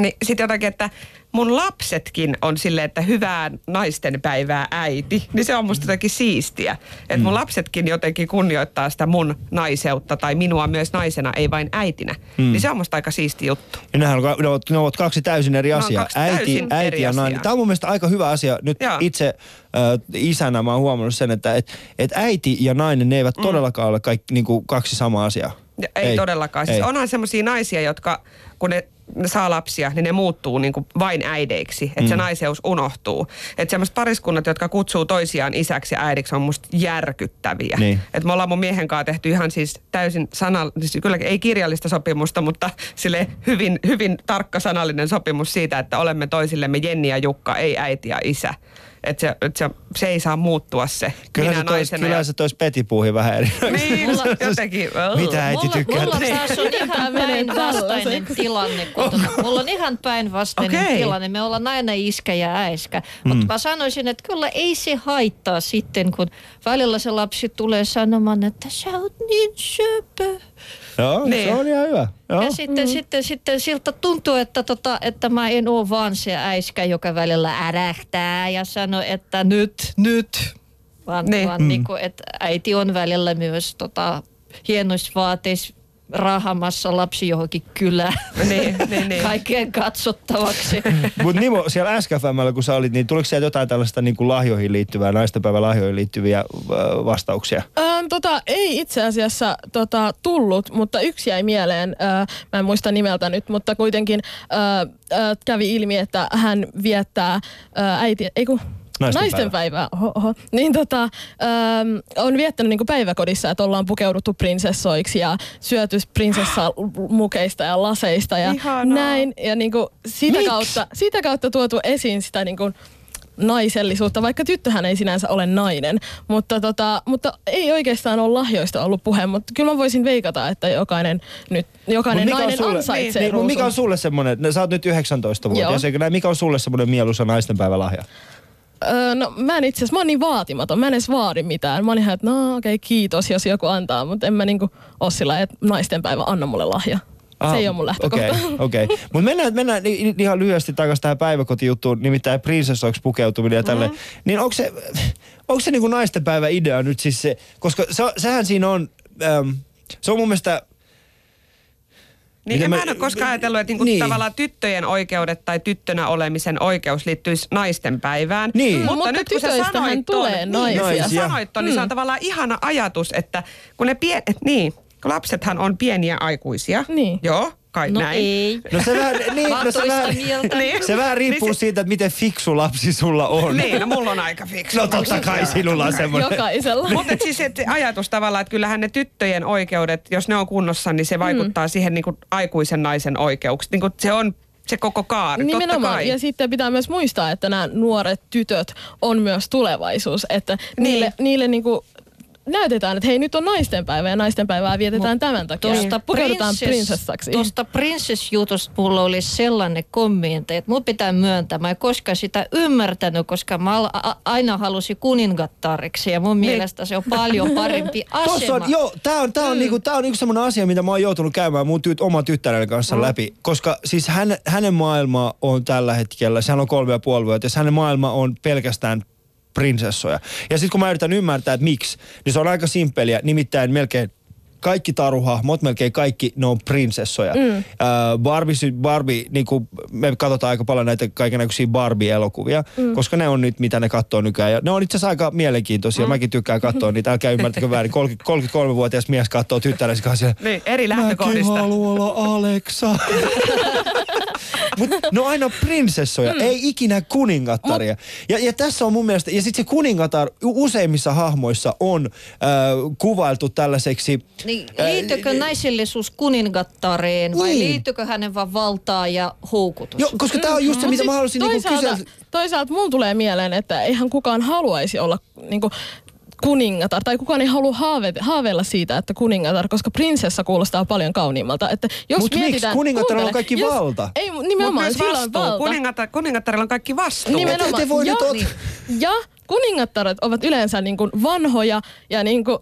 Niin sitten jotakin, että mun lapsetkin on silleen, että hyvää naisten päivää äiti. Niin se on musta jotenkin siistiä. Että mun lapsetkin jotenkin kunnioittaa sitä mun naiseutta tai minua myös naisena, ei vain äitinä. Niin se on musta aika siisti juttu. Ja nehän on, ne, ovat, ne ovat kaksi täysin eri asiaa. Äiti, täysin äiti eri ja nainen. Tämä on mun mielestä aika hyvä asia. Nyt Joo. itse äh, isänä mä oon huomannut sen, että et, et äiti ja nainen, ne eivät mm. todellakaan ole kaikki, niin kuin kaksi samaa asiaa. Ei, ei todellakaan. Siis Ei. onhan semmoisia naisia, jotka kun ne, ne saa lapsia, niin ne muuttuu niin kuin vain äideiksi. Että mm. se naiseus unohtuu. Että semmoiset pariskunnat, jotka kutsuu toisiaan isäksi ja äidiksi, on musta järkyttäviä. Niin. Että me ollaan mun miehen kanssa tehty ihan siis täysin sanal, siis kyllä ei kirjallista sopimusta, mutta sille hyvin, hyvin tarkka sanallinen sopimus siitä, että olemme toisillemme Jenni ja Jukka, ei äiti ja isä. Että se, et se, se ei saa muuttua se. Kyllä minä se, tois, naisena kyllä ja- se tois petipuuhi vähän eri. Niin, Mulla- (laughs) jotenkin. Mitä äiti mulla, tykkää mulla tehdä? taas on ihan päinvastainen tilanne kotona. Mulla on ihan päinvastainen Okei. tilanne. Me ollaan aina iskä ja äiskä. Mutta mä sanoisin, että kyllä ei se haittaa sitten, kun välillä se lapsi tulee sanomaan, että sä oot niin söpö. Joo, Niin. se on ihan hyvä. Joo. Ja sitten, sitten, sitten siltä tuntuu, että, tota, että mä en ole vaan se äiskä, joka välillä ärähtää ja sanoo, että nyt, nyt. Vaan, Niin. vaan niin kuin, että äiti on välillä myös tota, hienoissa vaateissa rahamassa lapsi johonkin kylään. Niin, niin, (laughs) niin. Kaikkeen katsottavaksi. (laughs) Mutta Nimo, siellä SKFMllä kun sä olit, niin tuliko sieltä jotain tällaista niin kuin lahjoihin liittyvää, naistenpäivän lahjoihin liittyviä vastauksia? Ähm, tota, ei itse asiassa tota, tullut, mutta yksi jäi mieleen. Äh, mä en muista nimeltä nyt, mutta kuitenkin äh, äh, kävi ilmi, että hän viettää äh, äiti, ei kun, Naistenpäivä. naistenpäivää. Oho, oho. Niin tota, ähm, on viettänyt niinku päiväkodissa, että ollaan pukeuduttu prinsessoiksi ja syöty prinsessamukeista ja laseista ja Ihanaa. näin. Ja niinku sitä, Miks? kautta, sitä kautta tuotu esiin sitä niinku naisellisuutta, vaikka tyttöhän ei sinänsä ole nainen. Mutta, tota, mutta ei oikeastaan ole lahjoista ollut puhe, mutta kyllä mä voisin veikata, että jokainen, nyt, jokainen nainen sulle- ansaitsee niin, mut ruusun. mikä on sulle semmoinen, sä oot nyt 19 vuotta, mikä on sulle semmoinen mieluisa naistenpäivän lahja? Öö, no mä en itse asiassa, mä oon niin vaatimaton, mä en edes vaadi mitään. Mä oon ihan, että no okei, okay, kiitos, jos joku antaa, mutta en mä niinku oo sillä, että naistenpäivä anna mulle lahja. se ei ole mun lähtökohta. Okei, okay, okay. mutta mennään, mennään ihan lyhyesti takaisin tähän päiväkotijuttuun, nimittäin prinsessoiksi pukeutuminen ja tälle. Mm-hmm. Niin onko se, onko se niinku naistenpäivän idea nyt siis se, koska se, sehän siinä on, äm, se on mun mielestä, Niin, en mä mä- en ole koskaan ajatellut, että niinku Niin. tavallaan tyttöjen oikeudet tai tyttönä olemisen oikeus liittyisi naisten päivään. Niin. Mutta, Mutta nyt kun sä sanoit tulee ton, naisia. Niin, kun sä Naisia. sanoit ton, niin se on tavallaan ihana ajatus, että kun ne pien, et niin, kun lapsethan on pieniä aikuisia. Niin. Joo, kai No näin. ei. no se vähän, niin, no se vähän. Niin. se vähän riippuu Niin se- siitä, että miten fiksu lapsi sulla on. Niin, no mulla on aika fiksu. No totta kai sinulla on semmoinen. Jokaisella. Mutta siis et ajatus tavallaan, että kyllähän ne tyttöjen oikeudet, jos ne on kunnossa, niin se vaikuttaa mm. siihen niin kuin aikuisen naisen oikeuksiin. Niin kuin se on se koko kaari, totta Nimenomaan. kai. Ja sitten pitää myös muistaa, että nämä nuoret tytöt on myös tulevaisuus. Että Niin. niille, niille niinku näytetään, että hei nyt on naistenpäivä ja naistenpäivää vietetään tämän takia. Tuosta prinsessaksi. Tuosta prinsessjutusta mulla oli sellainen kommentti, että mun pitää myöntää. Mä en koskaan sitä ymmärtänyt, koska mä a- aina halusin kuningattariksi ja mun mielestä se on paljon parempi (laughs) Tossa asema. on, joo, tää on, tää on, mm. niinku, tää on niinku semmoinen asia, mitä mä oon joutunut käymään mun tyt, oman tyttären kanssa mm. läpi. Koska siis hän, hänen maailma on tällä hetkellä, sehän on kolme ja puoli vuotta, jos hänen maailma on pelkästään prinsessoja. Ja sitten kun mä yritän ymmärtää, että miksi, niin se on aika simppeliä. Nimittäin melkein kaikki taruhahmot, melkein kaikki, ne on prinsessoja. Mm. Äh, Barbie, Barbie niin kuin me katsotaan aika paljon näitä kaikenlaisia Barbie-elokuvia, mm. koska ne on nyt, mitä ne katsoo nykyään. Ja ne on itse asiassa aika mielenkiintoisia. Mm. Mäkin tykkään katsoa niitä, älkää ymmärtäkö väärin. 30, 33-vuotias (laughs) mies katsoo tyttärensä kanssa. Niin, eri Mäkin lähtökohdista. haluan olla Aleksa. (laughs) Mut ne on aina prinsessoja, mm. ei ikinä kuningattaria. Ja, ja tässä on mun mielestä, ja sitten se kuningatar useimmissa hahmoissa on äh, kuvailtu tällaiseksi... Niin, liittyykö naisellisuus kuningattareen vai Niin. liittyykö hänen vaan valtaa ja houkutus? Jo, koska tämä on just se, mitä mä haluaisin niinku toisaalta, kysyä. toisaalta mulla tulee mieleen, että eihän kukaan haluaisi olla niinku, kuningatar, tai kukaan ei halua haave, haaveilla siitä, että kuningatar, koska prinsessa kuulostaa paljon kauniimmalta. Että jos Mut miksi? mietitään, Kuningattarilla on kaikki jos, valta. Ei, Mutta nimenomaan, myös sillä on vastuu. valta. Kuningatar, kuningattarilla on kaikki vastuu. Nimenomaan. Te- te voi ja, nyt ot- niin. ja kuningattaret ovat yleensä niin kuin vanhoja ja niin kuin,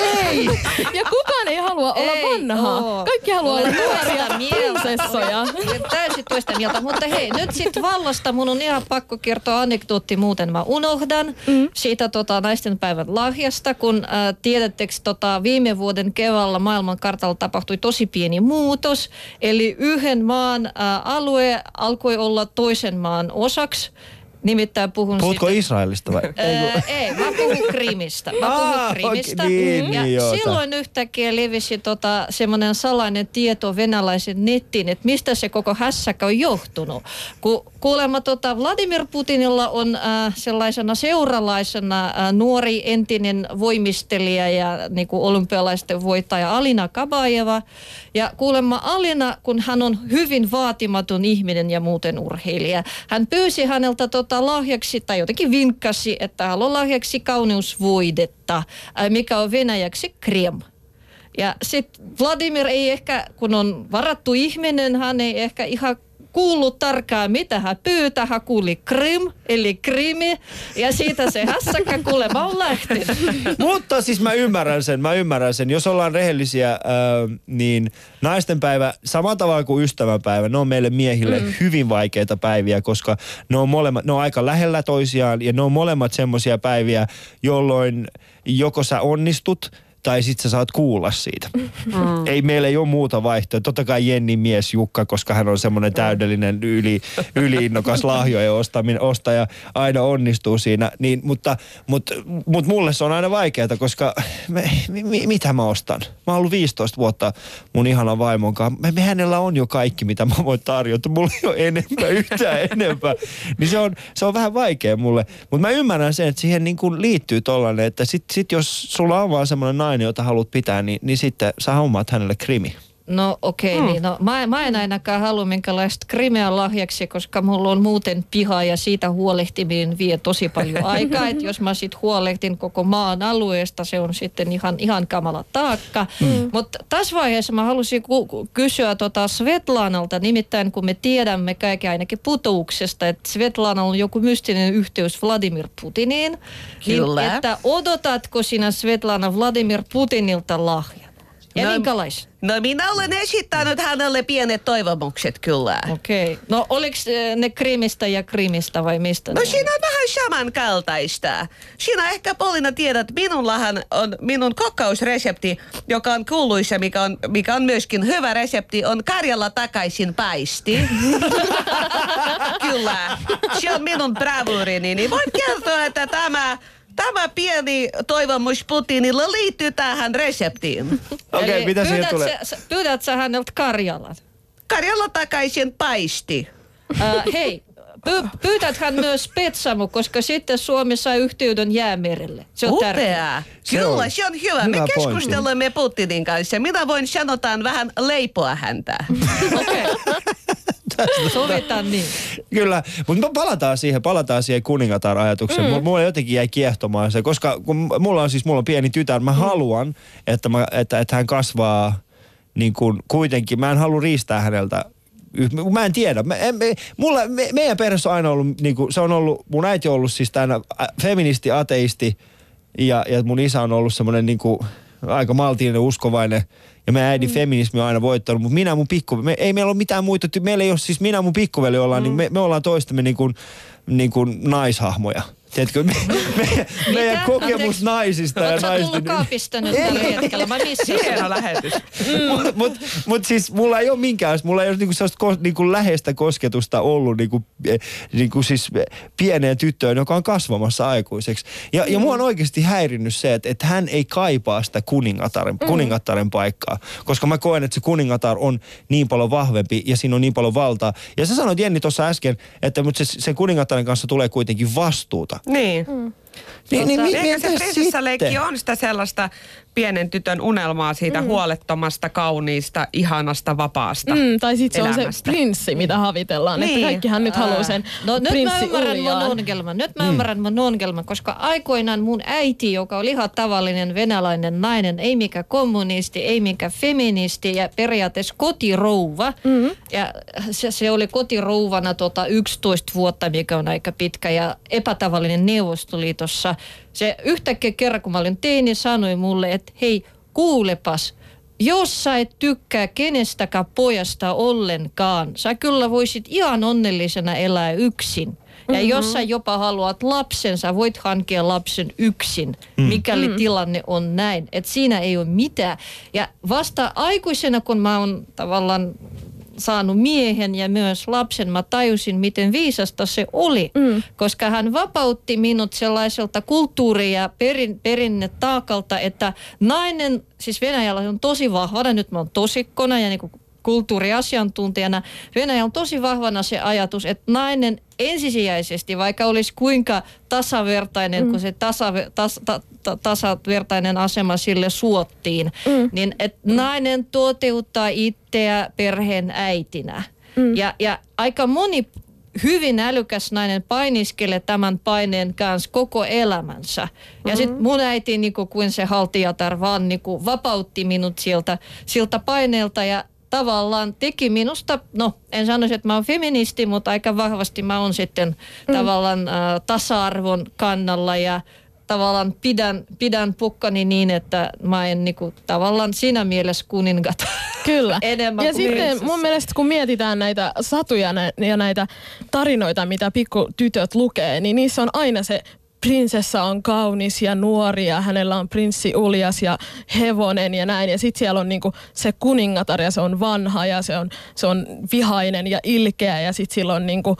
ei. (laughs) ja kukaan ei halua olla Ei vanhaa. oo. Kaikki haluaa olla nuoria prinsessoja. Olen Täysin toista mieltä, mutta hei, nyt sitten vallasta mun on ihan pakko kertoa anekdootti, muuten mä unohdan mm. siitä tota, naisten päivän lahjasta, kun äh, tiedättekö tota, viime vuoden keväällä maailmankartalla tapahtui tosi pieni muutos, eli yhden maan äh, alue alkoi olla toisen maan osaksi. Nimittäin puhun Puhutko siitä- Israelista vai? (laughs) Ää, ei, mä puhun Krimistä. Mä puhun Aa, Krimistä. okei, niin, ja niin, joo, silloin yhtäkkiä levisi tota, semmoinen salainen tieto venäläisen nettiin, että mistä se koko hässäkä on johtunut. Ku, kuulemma tota, Vladimir Putinilla on äh, sellaisena seuralaisena äh, nuori entinen voimistelija ja niinku olympialaisten voittaja Alina Kabajeva. Ja kuulemma Alina, kun hän on hyvin vaatimaton ihminen ja muuten urheilija, hän pyysi häneltä tota lahjaksi tai jotenkin vinkkasi, että haluaa lahjaksi kauneusvoidetta, mikä on venäjäksi krem. Ja sitten Vladimir ei ehkä, kun on varattu ihminen, hän ei ehkä ihan kuullut tarkkaan, mitä hän pyytää. Hän kuuli Krim, eli Krimi, ja siitä se hässäkkä kuulemma on lähtenyt. (laughs) Mutta siis mä ymmärrän sen, mä ymmärrän sen. Jos ollaan rehellisiä, äh, niin naistenpäivä, samalla tavalla kuin ystävänpäivä, ne on meille miehille mm. hyvin vaikeita päiviä, koska ne on, molemmat, ne on aika lähellä toisiaan ja ne on molemmat semmoisia päiviä, jolloin joko sä onnistut tai sit sä saat kuulla siitä. Mm. Ei meillä ei ole muuta vaihtoehtoa. Totta kai Jenni mies Jukka, koska hän on semmoinen täydellinen yli, yliinnokas lahjojen ostaminen, ostaja, aina onnistuu siinä. Niin, mutta, mutta, mutta mulle se on aina vaikeaa, koska me, mi, mitä mä ostan? Mä oon ollut 15 vuotta mun ihanan vaimon kanssa. Me, me hänellä on jo kaikki, mitä mä voin tarjota. Mulla ei ole enempää, yhtään enempää. Niin se on, se on vähän vaikea mulle. Mutta mä ymmärrän sen, että siihen niin kuin liittyy tollanen, että sit, sit jos sulla on vaan semmoinen nainen, jota haluat pitää, niin, niin sitten sä hommaat hänelle krimi. No okei, okay, mm. niin no, mä, mä en ainakaan halua minkälaista krimeä lahjaksi, koska mulla on muuten piha ja siitä huolehtiminen vie tosi paljon (laughs) aikaa. että jos mä sit huolehtin koko maan alueesta, se on sitten ihan, ihan kamala taakka. Mm. Mutta tässä vaiheessa mä halusin ku, kysyä tota Svetlanalta, nimittäin kun me tiedämme kaikki ainakin putuuksesta, että Svetlanalla on joku mystinen yhteys Vladimir Putiniin. Kyllä. Niin, että odotatko sinä Svetlana Vladimir Putinilta lahjan? Ja No- minkälaisen? No minä olen esittänyt hänelle pienet toivomukset kyllä. Okei. Okay. No oliko ne Krimistä ja Krimistä vai mistä? No siinä on vähän samankaltaista. Sinä ehkä Polina tiedät, minullahan on minun kokkausresepti, joka on kuuluisa, mikä on, mikä on myöskin hyvä resepti, on Karjalla takaisin paisti. (laughs) Kyllä, se on minun bravurini, niin voin kertoa, että tämä, tämä pieni toivomus Putinilla liittyy tähän reseptiin. (laughs) Okei, Eli mitä siihen pyydät tulee? Sä, pyydät sä häneltä Karjalan? Karjalla takaisin paisti. Äh, hei, py, pyytät hän myös Petsamu, koska sitten Suomi sai yhteyden jäämerelle. Se on tärkeää. Upea. Kyllä, on se on hyvä. hyvä Me pointti. keskustelemme Putinin kanssa. Minä voin sanotaan vähän leipoa häntä. (laughs) Okei. Sovitaan niin. Kyllä, mutta palataan siihen, palataan siihen kuningatar-ajatukseen. Mm. Mulla jotenkin jäi kiehtomaan se, koska kun mulla on siis mulla on pieni tytär, mä mm. haluan, että, mä, että, että hän kasvaa niin kuin kuitenkin, mä en halua riistää häneltä Mä en tiedä. Me, en- me, mulla, me, meidän perheessä on aina ollut, niin kuin, se on ollut, mun äiti on ollut siis tänä feministi, ateisti ja, ja mun isä on ollut semmoinen niin kuin, aika maltillinen, uskovainen ja meidän äidin mm. feminismi on aina voittanut, mutta minä mun pikku, me, ei meillä ole mitään muita, meillä ei ole siis minä mun pikkuveli ollaan, mm. niin me, me ollaan toistemme niin kuin, niin kuin naishahmoja. Tiedätkö, me, me, meidän kokemus Anteeksi. naisista ja Oletko naisten... kaapista nyt tällä hetkellä? Mä missasin. Hieno lähetys. Mutta mut, mut siis mulla ei ole minkäänlaista, mulla ei ole niinku sellaista ko, niinku läheistä kosketusta ollut niinku, eh, niinku siis pieneen tyttöön, joka on kasvamassa aikuiseksi. Ja, ja mua on oikeasti häirinnyt se, että, että hän ei kaipaa sitä kuningataren, kuningattaren paikkaa. Koska mä koen, että se kuningatar on niin paljon vahvempi ja siinä on niin paljon valtaa. Ja sä sanoit Jenni tuossa äsken, että mutta se, sen kuningattaren kanssa tulee kuitenkin vastuuta. Niin. Niin, niin, mi- Ehkä se prinsessaleikki on sitä sellaista pienen tytön unelmaa siitä mm. huolettomasta, kauniista, ihanasta, vapaasta Mm, tai sitten se on se elämästä. prinssi, mitä havitellaan. Niin. Niin. Että kaikkihan nyt haluaa sen No nyt mä ymmärrän mun uljaan. ongelman. Nyt mä ymmärrän mun ongelman, koska aikoinaan mun äiti, joka oli ihan tavallinen venäläinen nainen, ei mikä kommunisti, ei mikä feministi ja periaatteessa kotirouva. Mm-hmm. Ja se, se oli kotirouvana tota 11 vuotta, mikä on aika pitkä ja epätavallinen Neuvostoliitossa. Se yhtäkkiä kerran, kun mä olin teini, sanoi mulle, että hei, kuulepas, jos sä et tykkää kenestäkään pojasta ollenkaan, sä kyllä voisit ihan onnellisena elää yksin. Ja mm-hmm. jos sä jopa haluat lapsen, sä voit hankkia lapsen yksin, mikäli mm. tilanne on näin. Et siinä ei ole mitään. Ja vasta aikuisena, kun mä oon tavallaan saanut miehen ja myös lapsen, mä tajusin, miten viisasta se oli. Mm. Koska hän vapautti minut sellaiselta kulttuuri- ja perin, perinnetaakalta, että nainen, siis Venäjällä on tosi vahvana, nyt mä oon tosikkona ja niin kuin kulttuuriasiantuntijana, Venäjä on tosi vahvana se ajatus, että nainen ensisijaisesti, vaikka olisi kuinka tasavertainen, mm. kun se tasaver, tas, ta, ta, tasavertainen asema sille suottiin, mm. niin että nainen toteuttaa itseä perheen äitinä. Mm. Ja, ja aika moni hyvin älykäs nainen painiskelee tämän paineen kanssa koko elämänsä. Ja mm-hmm. sitten mun äiti niin kuin se haltijatar vaan niin kuin vapautti minut siltä, siltä paineelta ja tavallaan teki minusta, no en sanoisi, että mä oon feministi, mutta aika vahvasti mä oon sitten mm. tavallaan äh, tasa-arvon kannalla ja tavallaan pidän, pidän pukkani niin, että mä en niinku, tavallaan siinä mielessä kuningat Kyllä. (laughs) enemmän ja sitten prinsessa. mun mielestä kun mietitään näitä satuja nä- ja näitä tarinoita, mitä pikkutytöt lukee, niin niissä on aina se prinsessa on kaunis ja nuori ja hänellä on prinssi uljas ja hevonen ja näin. Ja sitten siellä on niinku se kuningatar ja se on vanha ja se on, se on vihainen ja ilkeä ja sitten sillä on niinku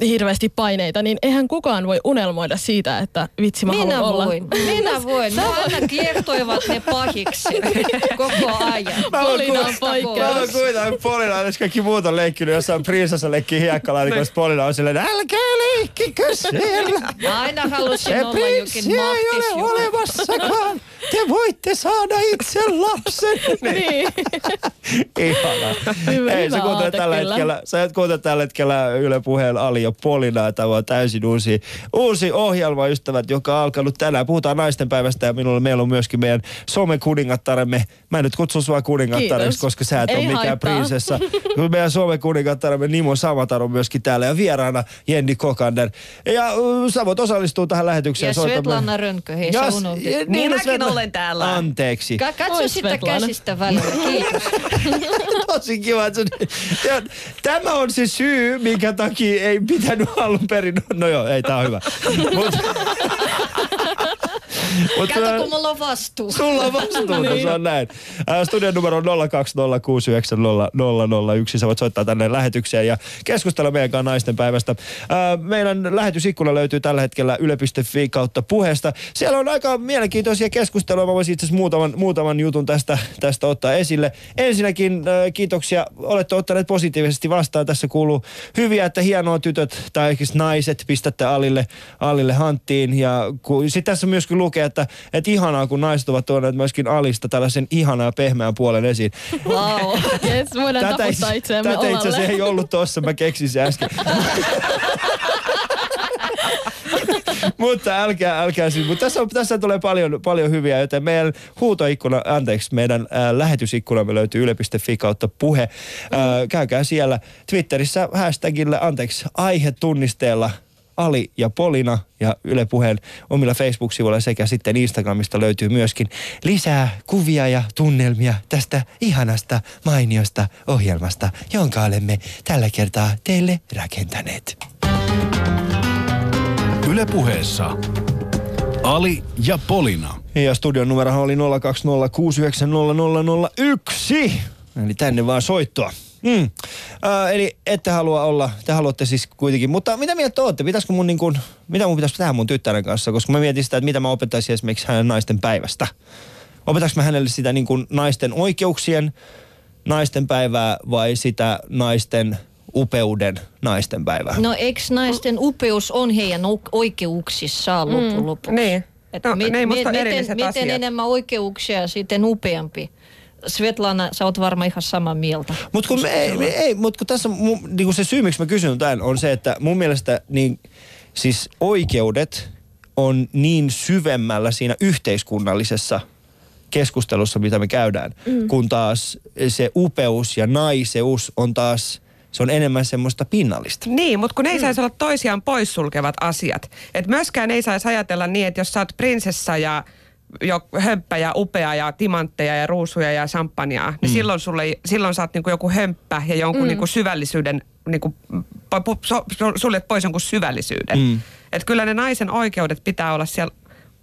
hirveästi paineita. Niin eihän kukaan voi unelmoida siitä, että vitsi mä Minä haluan olla. voin, minä (laughs) voin. Mä aina kiehtoivat ne pahiksi (laughs) koko ajan. Polina on poikkeus. Mä oon kuitenkin Polina, jos kaikki muut on leikkinyt jossain prinsessaleikkiä hiekkalaatikossa, Polina on silleen, älkää leikkikö siellä. Mä aina halusin Se olla jokin ei ole olemassakaan. Te voitte saada itse lapsen. (laughs) Niin. Ihana. Hyvä- Ei, hyvä sä kuuntelet aate tällä kyllä. hetkellä, sä et kuuntele tällä hetkellä Yle Puheen Ali ja Polina. Tämä on täysin uusi, uusi ohjelma, ystävät, joka on alkanut tänään. Puhutaan naisten päivästä ja minulla meillä on myöskin meidän somekuningattaremme. Mä en nyt kutsu sua kuningattareksi, koska sä et ole mikään haittaa. prinsessa. (laughs) meidän somekuningattaremme Nimo Samatar on myöskin täällä ja vieraana Jenni Kokander. Ja sä voit osallistua tähän lähetykseen. Ja soita Svetlana Rönkö, hei Ja sä s- unohdit. Niin, Minäkin Svetla- olen täällä. Anteeksi. Ka- Katso Oi, sitä Svetlana. käsistä välillä, kiitos. (laughs) Tosi kiva. että Tämä on se syy, minkä takia ei pitänyt alun perin. No joo, ei, tää on hyvä. (laughs) Mut, mut, Kato, kun mulla on vastuu. Sulla on vastuuta, (laughs) se on näin. Ää, Studion numero on 020690001. Sä voit soittaa tänne lähetykseen ja keskustella meidän kanssa naisten päivästä. Ää, Meidän lähetysikkuna löytyy tällä hetkellä yle.fi kautta puheesta. Siellä on aika mielenkiintoisia keskusteluja. Mä voisin itse asiassa muutaman, muutaman jutun tästä, tästä ottaa esille. Ensinnäkin ää, kiitoksia. Olette ottaneet positiivisesti vastaan. Tässä kuuluu hyviä, että hienoa tytöt tai ehkä naiset pistätte Alille, Alille hanttiin. Ja sitten tässä myöskin lukee, että, että ihanaa, kun naiset ovat tuoneet myöskin Alista tällaisen ihanaa ja pehmeän puolen esiin. Wow. Yes, voidaan Tätä, taputtaa itseämme tätä itse asiassa ei ollut tuossa, mä keksin sen äsken. mutta älkää, älkää siis. Mutta tässä, on, tässä tulee paljon, paljon hyviä, joten meidän huutoikkuna, anteeksi, meidän ää, lähetysikkunamme löytyy yle.fi kautta puhe. Ää, käykää siellä Twitterissä hashtagillä, anteeksi, aihetunnisteella Ali ja Polina ja Yle Puheen omilla Facebook-sivuilla sekä sitten Instagramista löytyy myöskin lisää kuvia ja tunnelmia tästä ihanasta, mainiosta ohjelmasta, jonka olemme tällä kertaa teille rakentaneet. Yle puheessa Ali ja Polina. Ja studion numerohan oli 020690001. Eli tänne vaan soittoa. Mm. Äh, eli ette halua olla, te haluatte siis kuitenkin. Mutta mitä mieltä olette? Pitäisikö mun niin kuin, mitä mun pitäisi tehdä mun tyttären kanssa? Koska mä mietin sitä, että mitä mä opettaisin esimerkiksi hänen naisten päivästä. Opetanko mä hänelle sitä niin kuin naisten oikeuksien naisten päivää vai sitä naisten upeuden naisten päivää? No eikö naisten upeus on heidän oikeuksissaan loppujen lopuksi? Niin. Et No, mi- ne ei musta mi- miten, miten asiat. enemmän oikeuksia, sitten upeampi. Svetlana, sä oot varmaan ihan samaa mieltä. Mutta kun, me, ei, me, ei, mut kun tässä mun, niinku se syy, miksi mä kysyn tämän, on se, että mun mielestä niin, siis oikeudet on niin syvemmällä siinä yhteiskunnallisessa keskustelussa, mitä me käydään, mm. kun taas se upeus ja naiseus on taas, se on enemmän semmoista pinnallista. Niin, mutta kun ei saisi olla toisiaan poissulkevat asiat. Et myöskään ei saisi ajatella niin, että jos sä oot prinsessa ja jo hömppä ja upea ja timantteja ja ruusuja ja champagnea, niin silloin, sulle, silloin sä oot niinku joku hömppä ja jonkun mm. niinku syvällisyyden, niinku, po, po, so, so, suljet pois jonkun syvällisyyden. Mm. Että kyllä ne naisen oikeudet pitää olla siellä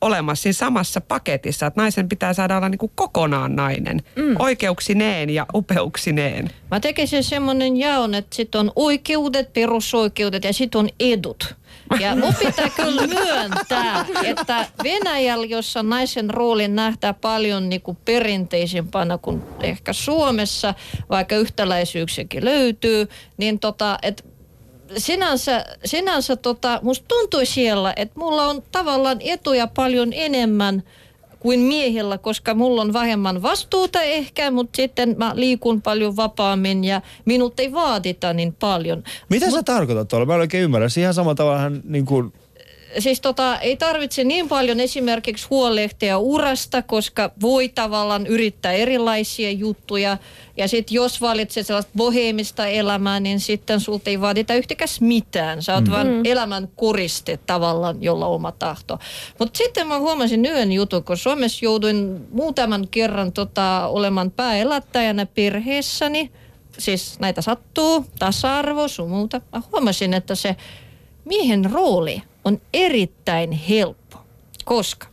olemassa siinä samassa paketissa, että naisen pitää saada olla niinku kokonaan nainen. Mm. Oikeuksineen ja upeuksineen. Mä tekisin semmoinen jaon, että sit on oikeudet, perusoikeudet ja sit on edut. Ja mun pitää kyllä myöntää, että Venäjällä, jossa naisen rooli nähdään paljon niin kuin perinteisimpänä kuin ehkä Suomessa, vaikka yhtäläisyyksiäkin löytyy, niin tota, että sinänsä, sinänsä tota, musta tuntui siellä, että mulla on tavallaan etuja paljon enemmän kuin miehillä, koska mulla on vähemmän vastuuta ehkä, mutta sitten mä liikun paljon vapaammin ja minut ei vaadita niin paljon. Mitä sä tarkoitat tuolla? Mä en oikein ymmärrä. Se ihan samalla tavalla niin kuin, siis tota, ei tarvitse niin paljon esimerkiksi huolehtia urasta, koska voi tavallaan yrittää erilaisia juttuja. Ja sitten jos valitset sellaista boheemista elämää, niin sitten sulta ei vaadita yhtäkäs mitään. Sä oot mm. vaan elämän koriste tavallaan, jolla oma tahto. Mutta sitten mä huomasin yhden jutun, kun Suomessa jouduin muutaman kerran tota, olemaan pääelättäjänä perheessäni. Siis näitä sattuu, tasa-arvo, sun muuta. Mä huomasin, että se miehen rooli on erittäin helppo, koska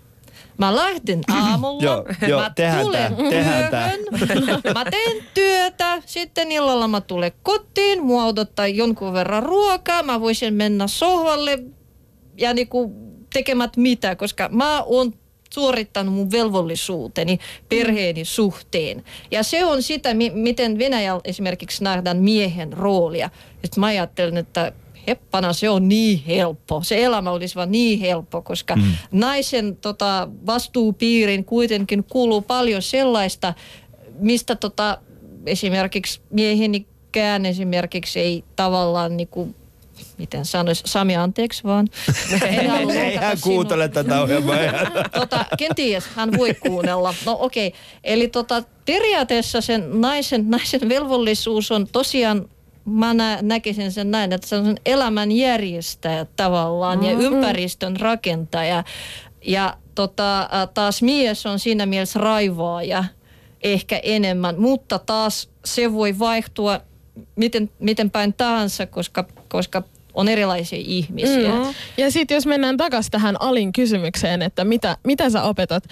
mä lähden (clears throat) aamulla, Joo, joo, mä tehdään tulen tää, tehdään tää. työhön, mä teen työtä, sitten illalla mä tulen kotiin, mua odottaa jonkun verran ruokaa, mä voisin mennä sohvalle ja niinku tekemät mitä, koska mä oon suorittanut mun velvollisuuteni perheeni suhteen. Ja se on sitä, mi- miten Venäjällä esimerkiksi nähdään miehen roolia. Sitten mä ajattelen, että heppana se on niin helppo. Se elämä olisi vaan niin helppo, koska mm. naisen tota, vastuupiirin kuitenkin kuuluu paljon sellaista, mistä tota, esimerkiksi miehenikään esimerkiksi ei tavallaan niinku, miten sanoisi, Sami anteeksi vaan. (laughs) Ei loukata hän kuuntele tätä ohjelmaa. (laughs) tota, kenties hän voi kuunnella. No okei, okay. eli tota, periaatteessa sen naisen, naisen velvollisuus on tosiaan Mä nä- näkisin sen näin, että se on sen elämän järjestäjä tavallaan ja ympäristön rakentaja. Ja tota, taas mies on siinä mielessä raivaaja ehkä enemmän, mutta taas se voi vaihtua miten, miten päin tahansa, koska, koska on erilaisia ihmisiä. Mm. Ja sitten jos mennään takaisin tähän Alin kysymykseen, että mitä, mitä sä opetat ö,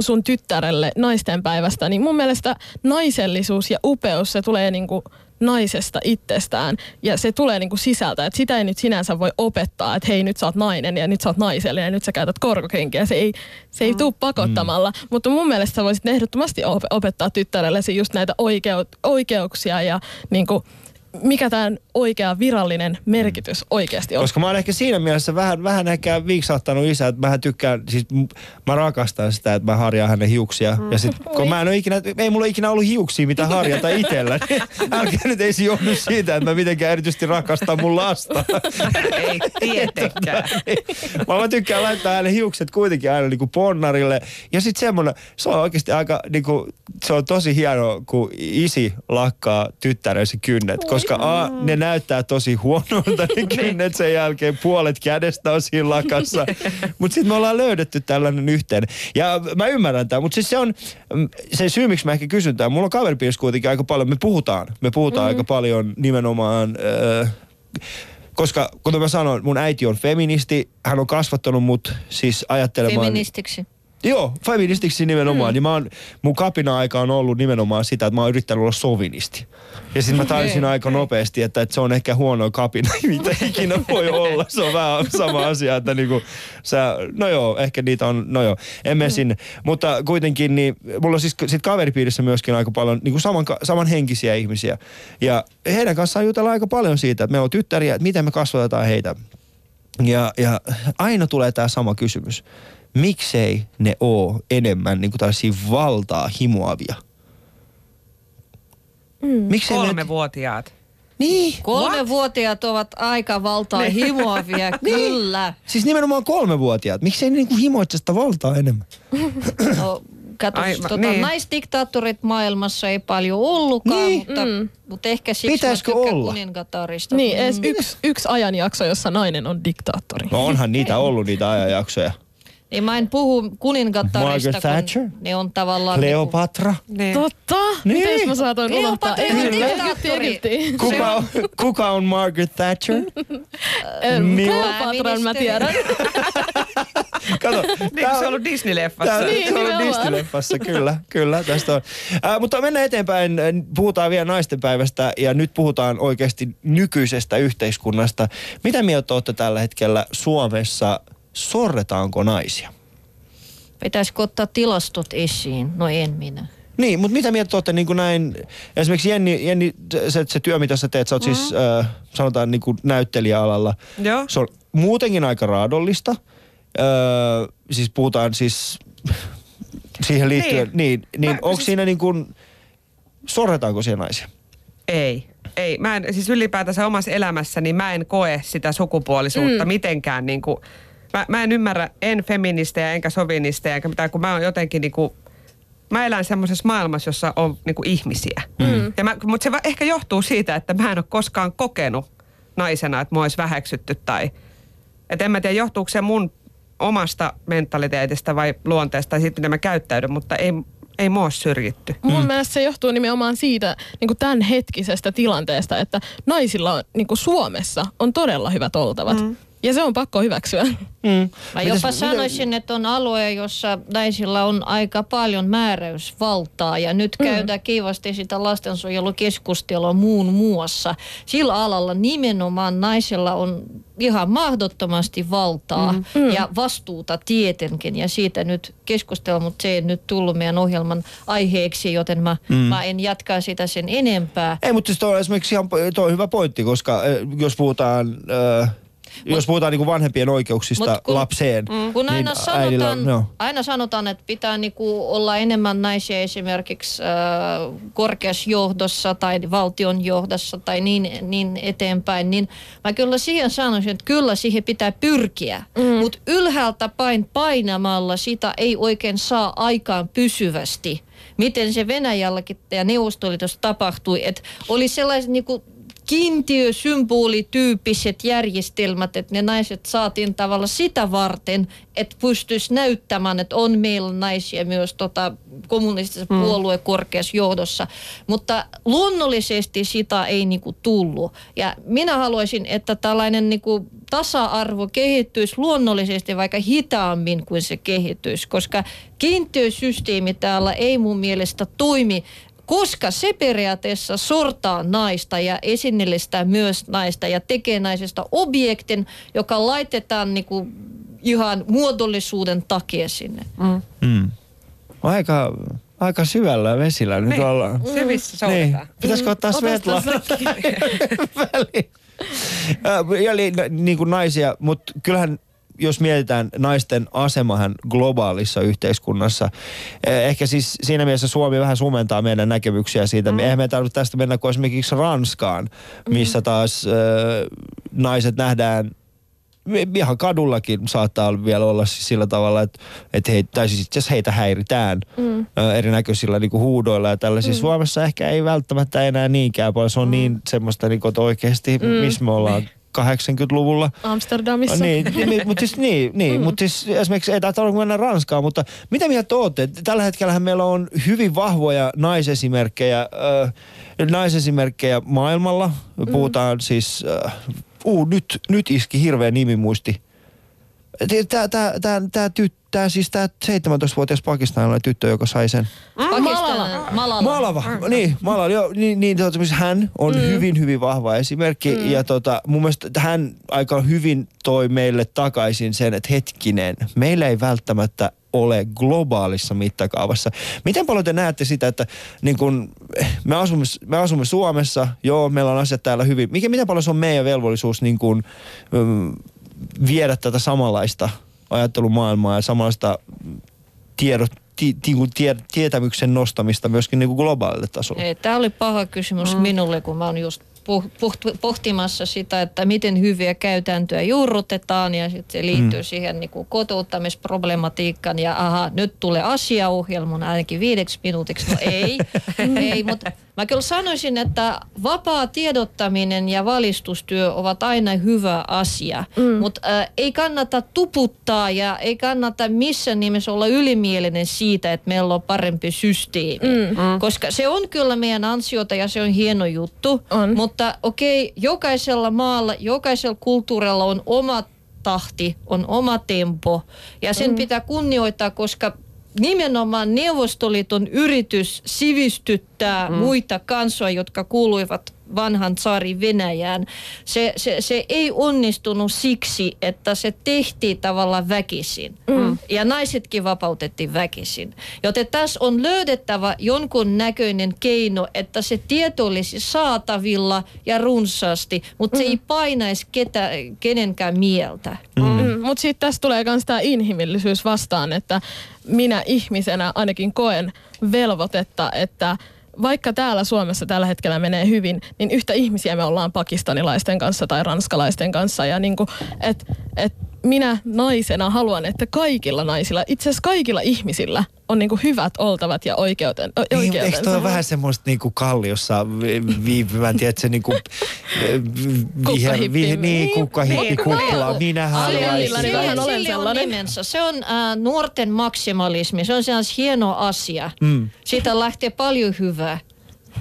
sun tyttärelle naisten päivästä, niin mun mielestä naisellisuus ja upeus, se tulee niinku naisesta itsestään. Ja se tulee niinku sisältä, että sitä ei nyt sinänsä voi opettaa, että hei nyt sä oot nainen ja nyt sä oot naisellinen ja nyt sä käytät korkokenkiä, se ei, se ei tuu pakottamalla, mm. mutta mun mielestä sä voisit ehdottomasti op- opettaa tyttärellesi just näitä oikeut, oikeuksia ja niinku, mikä tämän oikea virallinen merkitys oikeasti on. Koska mä oon ehkä siinä mielessä vähän, vähän ehkä viiksauttanut isä, että mä tykkään, siis mä rakastan sitä, että mä harjaan hänen hiuksia. Ja sit, (laughs) kun mä en ole ikinä, ei mulla ikinä ollut hiuksia, mitä harjata itsellä, niin (laughs) älkää nyt ei se johdu siitä, että mä mitenkään erityisesti rakastan mun lasta. (laughs) Ei tietenkään. Mä, mä tykkään laittaa hänen hiukset kuitenkin aina niinku ponnarille. Ja sitten semmoinen, se on oikeasti aika, niinku, se on tosi hienoa, kun isi lakkaa tyttärensä kynnet. Koska A, ne näyttää tosi huonolta ne kynnet sen jälkeen. Puolet kädestä on siinä lakassa. Mutta sitten me ollaan löydetty tällainen yhteen. Ja mä ymmärrän tämän, mutta siis se on mm, se syy, miksi mä ehkä kysyn tämän. Mulla on kaveripiirissä kuitenkin aika paljon, me puhutaan. Me puhutaan mm. aika paljon nimenomaan... Öö, Koska kuten mä sanoin, mun äiti on feministi, hän on kasvattanut mut siis ajattelemaan... Feministiksi. Joo, feministiksi nimenomaan. Mm. Niin mä oon, mun kapina-aika on ollut nimenomaan sitä, että mä oon yrittänyt olla sovinisti. Ja sitten mä tajusin aika nopeasti, että, että se on ehkä huono kapina, (laughs) mitä ikinä voi olla. Se on vähän sama asia, että niinku, sä, no joo, ehkä niitä on, no joo, en mene sinne. Mutta kuitenkin, niin mulla on siis sit kaveripiirissä myöskin aika paljon niinku saman, samanhenkisiä ihmisiä. Ja heidän kanssaan jutellaan aika paljon siitä, että me on tyttäriä, että miten me kasvatetaan heitä. Ja, ja aina tulee tämä sama kysymys. Miksei ne oo enemmän niin kuin tällaisia valtaa himoavia? Mm. Miksei ne... Kolmevuotiaat. Niin. Kolmevuotiaat ovat aika valtaa (laughs) himoavia, kyllä. Siis nimenomaan kolmevuotiaat. Miksei ne niinku himoitse sitä valtaa enemmän? (clears throat) No, kato, Ai, tota, niin. naisdiktaattorit maailmassa ei paljon ollutkaan, Niin. mutta, Mm. mutta ehkä siksi Pitäisikö mä olla? kuningatarista. Niin, edes yksi, yksi ajanjakso, jossa nainen on diktaattori. No onhan niitä ollut niitä ajanjaksoja. Niin mä en puhu kuningatarista, Margaret Thatcher? kun ne on tavallaan... Kleopatra. Niin. Totta? Niin. Miten mä saatoin unohtaa? On Egypti. Kuka on, kuka on Margaret Thatcher? Kleopatran mä tiedän. (laughs) Kato, Niin kuin se on ollut Disney-leffassa. Tää, Niin, se on nimenomaan. Disney-leffassa, kyllä, kyllä, tästä on. Äh, mutta mennään eteenpäin, Äh, puhutaan vielä naistenpäivästä ja nyt puhutaan oikeasti nykyisestä yhteiskunnasta. Mitä mieltä olette tällä hetkellä Suomessa, sorretaanko naisia? Pitäisikö ottaa tilastot esiin? No en minä. Niin, mutta mitä mieltä olette niin kuin näin, esimerkiksi Jenni, Jenni se, se työ, mitä sä teet, sä oot mm. siis äh, sanotaan niin kuin näyttelijäalalla. Joo. Se on muutenkin aika raadollista. Öö, siis puhutaan siis (laughs) siihen liittyen, niin, Niin. niin, Mä- onko siis- siinä niin kuin, sorretaanko siellä naisia? Ei. Ei. Mä en, siis ylipäätänsä omassa elämässäni mä en koe sitä sukupuolisuutta mm. mitenkään niin kuin, mä, mä en ymmärrä en feministejä enkä sovinisteja enkä mitään, kun mä oon jotenkin niin kuin, mä elän semmoisessa maailmassa, jossa on niin kuin ihmisiä. Mm. Ja mä, mutta se va- ehkä johtuu siitä, että mä en ole koskaan kokenut naisena, että mua olisi väheksytty tai, että en mä tiedä johtuuko se mun omasta mentaliteetista vai luonteesta tai siitä, miten mä käyttäydyn, mutta ei, ei mua ole syrjitty. Mun mm. mielestä se johtuu nimenomaan siitä niin kuin tämän hetkisestä tilanteesta, että naisilla on, niin kuin Suomessa on todella hyvät oltavat. Mm. Ja se on pakko hyväksyä. Mm. Mä jopa sanoisin, että on alue, jossa naisilla on aika paljon määräysvaltaa ja nyt käydään kivasti sitä lastensuojelukeskustelua muun muassa. Sillä alalla nimenomaan naisilla on ihan mahdottomasti valtaa mm. ja vastuuta tietenkin ja siitä nyt keskustellaan, mutta se ei nyt tullut meidän ohjelman aiheeksi, joten mä, mm. mä en jatkaa sitä sen enempää. Ei, mutta siis toi on esimerkiksi ihan, toi on hyvä pointti, koska äh, jos puhutaan... Äh, jos puhutaan niin kuin vanhempien oikeuksista Mut kun- lapseen, Kun aina, niin äidillä sanotaan, on, joo. aina sanotaan, että pitää niinku olla enemmän naisia esimerkiksi äh, korkeassa johdossa tai valtion johdossa tai niin, niin eteenpäin, niin mä kyllä siihen sanoisin, että kyllä siihen pitää pyrkiä. Mm. Mutta ylhäältä päin painamalla sitä ei oikein saa aikaan pysyvästi. Miten se Venäjälläkin ja Neuvostoliitossa tapahtui, että oli sellaiset niinku kiintiösymbolityyppiset järjestelmät, että ne naiset saatiin tavalla sitä varten, että pystyisi näyttämään, että on meillä naisia myös tota, kommunistisessa mm. puolueen korkeassa johdossa. Mutta luonnollisesti sitä ei niinku tullut. Ja minä haluaisin, että tällainen niinku tasa-arvo kehittyisi luonnollisesti vaikka hitaammin kuin se kehittyisi, koska kiintiösysteemi täällä ei mun mielestä toimi koska se periaatteessa sortaa naista ja esineellistää myös naista ja tekee naisesta objektin, joka laitetaan niinku ihan muodollisuuden takia sinne. Mm. Mm. Aika, aika syvällä vesillä nyt Niin. ollaan. Se missä Niin. soudetaan. Pitäisikö ottaa Svetla (laughs) väliin? Ja niin kuin naisia, mutta kyllähän jos mietitään naisten asemahan globaalissa yhteiskunnassa, eh, ehkä siis siinä mielessä Suomi vähän sumentaa meidän näkemyksiä siitä. Mm. Eihän me tarvitse tästä mennä kuin esimerkiksi Ranskaan, missä taas äh, naiset nähdään ihan kadullakin saattaa vielä olla siis sillä tavalla, että, että heitä, tai siis itse heitä häiritään mm. erinäköisillä niin huudoilla ja tällaisissa. Mm. Suomessa ehkä ei välttämättä enää niinkään paljon. Se on mm. niin semmoista, niin kuin, että oikeasti, mm. missä me ollaan 80-luvulla. Amsterdamissa. Niin, niin, mutta siis, niin, niin, mm. mutta siis esimerkiksi ei tarvitse mennä Ranskaan, mutta mitä mieltä olette? Tällä hetkellähän meillä on hyvin vahvoja naisesimerkkejä, äh, naisesimerkkejä maailmalla. Puhutaan mm. siis äh, uu, nyt, nyt iski hirveä nimimuisti. Tää, tää, tää, tää, tyt, tää, siis tää 17-vuotias pakistanilainen tyttö, joka sai sen. Pakistan, Malala. Malava, niin, Malala, joo, niin, niin tota, hän on mm. hyvin, hyvin vahva esimerkki mm. ja tota, mun mielestä hän aika hyvin toi meille takaisin sen, että hetkinen, meillä ei välttämättä ole globaalissa mittakaavassa. Miten paljon te näette sitä, että niin kun, me, asumme, me asumme Suomessa, joo, meillä on asiat täällä hyvin. Mikä, miten paljon se on meidän velvollisuus niin kun, mm, viedä tätä samanlaista ajattelumaailmaa ja samanlaista tiedot, ti, ti, tie, tietämyksen nostamista myöskin niin kuin globaalille tasolle? Tämä oli paha kysymys mm. minulle, kun mä oon just puh- puh- pohtimassa sitä, että miten hyviä käytäntöjä juurrutetaan ja sitten se liittyy mm. siihen niin kuin kotouttamisproblematiikkaan ja aha, nyt tulee asiaohjelman ainakin viideksi minuutiksi. No ei, (laughs) ei, mutta mä kyllä sanoisin, että vapaa tiedottaminen ja valistustyö ovat aina hyvä asia, mm. mutta äh, ei kannata tuputtaa ja ei kannata missään nimessä olla ylimielinen siitä, että meillä on parempi systeemi, mm. koska se on kyllä meidän ansiota ja se on hieno juttu, On. mutta okei, jokaisella maalla, jokaisella kulttuurilla on oma tahti, on oma tempo ja sen mm. pitää kunnioittaa, koska nimenomaan Neuvostoliiton yritys sivistyttää mm. muita kansoja, jotka kuuluivat vanhan saari Venäjään. Se, se, se ei onnistunut siksi, että se tehtiin tavallaan väkisin. Mm. Ja naisetkin vapautettiin väkisin. Joten tässä on löydettävä jonkun näköinen keino, että se tieto olisi saatavilla ja runsaasti, mutta mm. se ei painaisi ketä, kenenkään mieltä. Mm. Mutta sitten tässä tulee myös tämä inhimillisyys vastaan, että minä ihmisenä ainakin koen velvoitetta, että vaikka täällä Suomessa tällä hetkellä menee hyvin, niin yhtä ihmisiä me ollaan pakistanilaisten kanssa tai ranskalaisten kanssa. Ja niin kuin, et, et minä naisena haluan, että kaikilla naisilla, itse asiassa kaikilla ihmisillä on niin kuin hyvät oltavat ja oikeuten, o- Niin, eikö oikeutensa. toi ole vähän semmoista niinku kalliossa vi- viipyvän, tiedätkö, niinku viher, vi, Kukkahippi. niin, Niin, kukkahippi, niin, kukkula, niin. minä haluaisin. niin vähän olen sellainen. nimensä. Se on äh, nuorten maksimalismi. Se on sellainen hieno asia. Mm. Siitä lähtee paljon hyvää.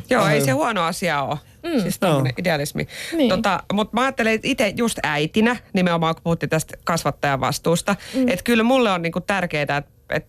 Joo, ei se huono asia ole. Mm. Siis tämmöinen idealismi. Niin. Tota, Mutta mä ajattelen, itse just äitinä, nimenomaan kun puhuttiin tästä kasvattajan vastuusta, mm. että kyllä mulle on niinku tärkeää, että et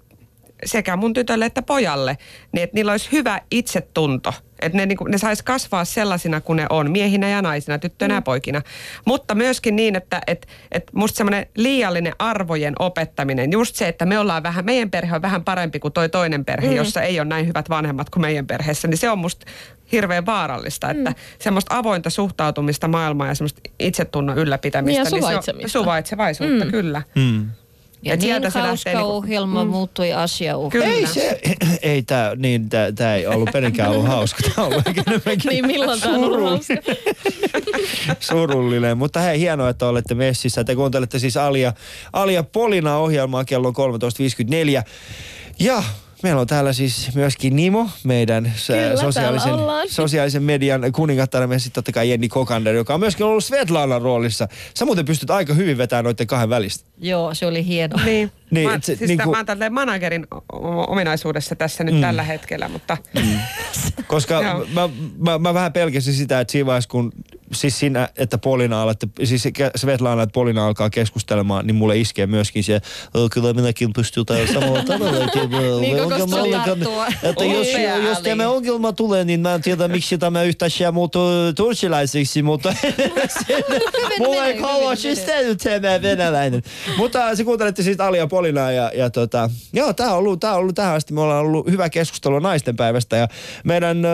sekä mun tytölle että pojalle, niin että niillä olisi hyvä itsetunto. Että ne, niinku, ne sais kasvaa sellaisina kuin ne on, miehinä ja naisina, tyttöinä mm. ja poikina. Mutta myöskin niin, että et, et musta semmoinen liiallinen arvojen opettaminen, just se, että me ollaan vähän, meidän perhe on vähän parempi kuin toi toinen perhe, mm. jossa ei ole näin hyvät vanhemmat kuin meidän perheessä, niin se on musta hirveän vaarallista, että Mm. semmoista avointa suhtautumista maailmaan ja semmoista itsetunnon ylläpitämistä. Niin ja se on- suvaitsemista. suvaitsevaisuutta, Mm. kyllä. Mm. Ja Et niin sieltä se lähtee hauska niinku- ohjelma muuttui asiaohjelmaksi. Kyllä. Ei se, (clears throat) ei tää, niin tää, tää ei ollut penenkään ollut hauska. Tää on ollut enemmänkin (laughs) Niin milloin tämä on suru- hauska? (laughs) surullinen. Mutta hei, hienoa, että olette messissä. Te kuuntelette siis Alia, Alia Polina-ohjelmaa kello 13.54. Ja meillä on täällä siis myöskin Nimo, meidän s- Kyllä, sosiaalisen, sosiaalisen median kuningattaren ja sitten totta kai Jenni Kokander, joka on myöskin ollut Svetlanan roolissa. Sä muuten pystyt aika hyvin vetämään noiden kahden välistä. Joo, se oli hieno. Niin. Niin, mä, et se- siis niin mä oon tälleen managerin ominaisuudessa tässä nyt mm. tällä hetkellä, mutta (laughs) Koska Joo. mä, mä, mä, vähän pelkäsin sitä, että siinä vaiheessa kun siis sinä, että Polina alatte, siis Svetlana, että Polina alkaa keskustelemaan, niin mulle iskee myöskin se, "Ö, kyllä minäkin pystyn tällä samalla tavalla. että, (laughs) ö, Niin että jos, jos tämä ongelma tulee, niin mä en tiedä, miksi tämä yhtäkkiä muuttuu turkilaiseksi, mutta (laughs) (laughs) mulla ei kauan hyvin siis menee. nyt tämä venäläinen. Mutta se kuuntelette siis Alia Polinaa ja, ja tota, joo, tää on, ollut, tää on ollut tähän asti, me ollaan ollut hyvä keskustelu naisten päivästä ja meidän äh,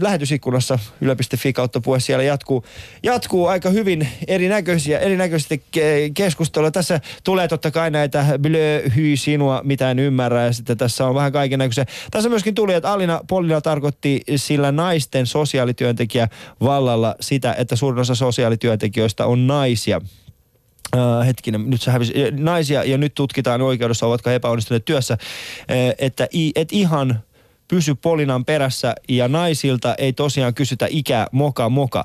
lähetysikkunassa yle.fi kautta puhe siellä jatkuu, jatkuu aika hyvin erinäköisiä, erinäköisesti ke- keskustelua. Tässä tulee totta kai näitä blö, hyi sinua, mitä en ymmärrä ja sitten tässä on vähän kaiken näköisiä. Tässä myöskin tuli, että Alina Polina tarkoitti sillä naisten sosiaalityöntekijä vallalla sitä, että suurin osa sosiaalityöntekijöistä on naisia. Uh, hetkinen, nyt se hävisi. Eh, Naisia ja nyt tutkitaan oikeudessa, ovatko he epäonnistuneet työssä. Eh, että i, et ihan pysy Polinan perässä ja naisilta ei tosiaan kysytä ikää moka moka.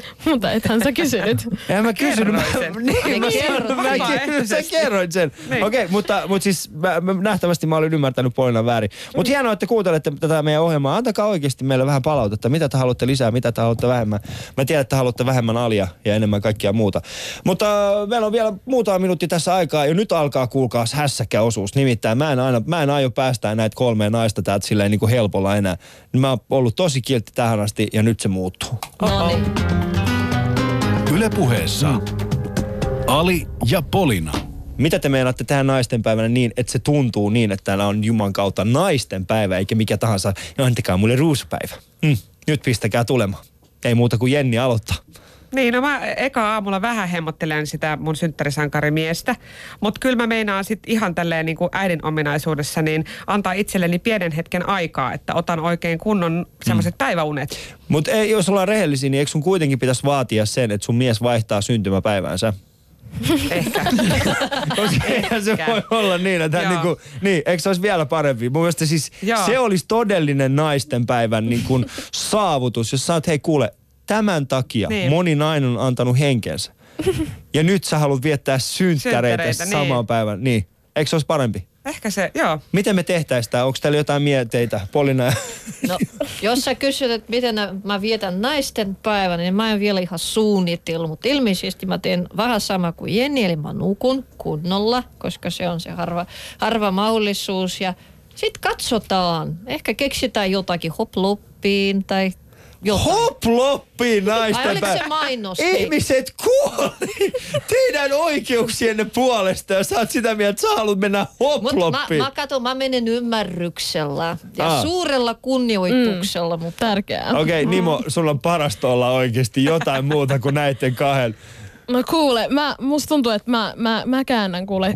Mutta ethän sä kysynyt. En mä kysynyt. Mä, (laughs) niin, mä, Kerroit. mä, mä, sä kerroit sen. Niin. Okei, okay, mutta, mutta siis mä, mä, nähtävästi mä olin ymmärtänyt Polinan väärin. Mutta hienoa, että kuuntelette tätä meidän ohjelmaa. Antakaa oikeasti meille vähän palautetta. Mitä te haluatte lisää, mitä te haluatte vähemmän. Mä tiedän, että haluatte vähemmän alia ja enemmän kaikkia muuta. Mutta äh, meillä on vielä muutama minuutti tässä aikaa. Ja nyt alkaa kuulkaa hässäkkä osuus. Nimittäin mä en, aina, mä en aio päästää näitä kolmea naista täältä silleen niin kuin helpolla enää. Mä oon ollut tosi kiltti tähän asti ja nyt se muuttuu. No niin. Ylepuheessa Ali ja Polina. Mitä te meinaatte tähän naisten päivänä niin, että se tuntuu niin, että täällä on Juman kautta naisten päivä, eikä mikä tahansa. Ja antakaa mulle ruusupäivä. Hmm. Nyt pistäkää tulemaan. Ei muuta kuin Jenni aloittaa. Niin, no mä eka aamulla vähän hemmottelen sitä mun synttärisankarimiestä, mutta kyllä mä meinaan sit ihan tälleen niin kuin äidin ominaisuudessa niin antaa itselleni pienen hetken aikaa, että otan oikein kunnon semmoiset päiväunet. Mutta jos ollaan rehellisiä, niin eikö sun kuitenkin pitäisi vaatia sen, että sun mies vaihtaa syntymäpäiväänsä? Ehkä. (laughs) Koska eihän se voi olla niin, että Joo. niinku, niin, eikö se olisi vielä parempi? Mun mielestä siis Joo. se olisi todellinen naisten päivän niin kuin saavutus, jos sä oot, hei kuule, tämän takia Niin. moni nainen on antanut henkensä. (laughs) Ja nyt sä haluat viettää synttäreitä, Synttäreitä, samaan niin. päivän. Niin. Eikö se olisi parempi? Ehkä se, joo. Miten me tehtäisiin tämä? Onko täällä jotain mieteitä? Polina. No, jos sä kysyt, että miten mä vietän naisten päivän, niin mä en vielä ihan suunnitellut, mutta ilmeisesti mä teen vähän sama kuin Jenni, eli mä nukun kunnolla, koska se on se harva, harva mahdollisuus. Ja sitten katsotaan, ehkä keksitään jotakin hoploppiin tai jotain. Hoploppi naisten Ai oliko se mainos? Ihmiset kuoli (laughs) teidän oikeuksienne puolesta ja sä oot sitä mieltä, että sä haluat mennä Mutta mä, hoploppiin. mä katon, mä menen ymmärryksellä ja Aa. suurella kunnioituksella, mm. mutta Tärkeää. Okei, okay, Nimo, sulla on parasta olla oikeasti jotain muuta kuin näiden kahden. No kuule, mä, musta tuntuu, että mä, mä, mä käännän kuule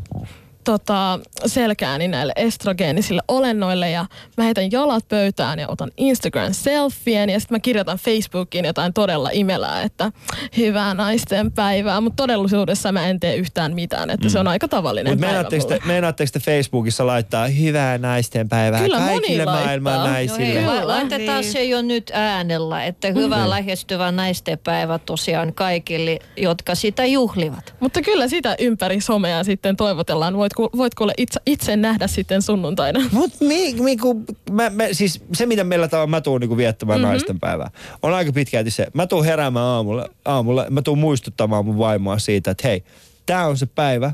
tota, selkääni näille estrogeenisille olennoille ja mä heitän jalat pöytään ja otan Instagram selfien ja sitten mä kirjoitan Facebookiin jotain todella imelää, että hyvää naisten päivää, mutta todellisuudessa mä en tee yhtään mitään, että se on aika tavallinen Mutta päivä te, meinaatteko te Facebookissa laittaa hyvää naisten päivää Kyllä moni kaikille maailman No naisille? hei, Kyllä. la- laitetaan Niin. se jo nyt äänellä, että hyvää lähestyvä naistenpäivä tosiaan kaikille, jotka sitä juhlivat. Mutta kyllä sitä ympäri somea sitten toivotellaan. Voit, ku, voit kuule itse, itse nähdä sitten sunnuntaina. Mut mi, mi, ku, mä, mä, siis se, mitä meillä tavalla mä tuun niinku viettämään mm-hmm. naisten päivää, on aika pitkälti se. Mä tuun heräämään aamulla, aamulla, mä tuun muistuttamaan mun vaimoa siitä, että hei, tää on se päivä,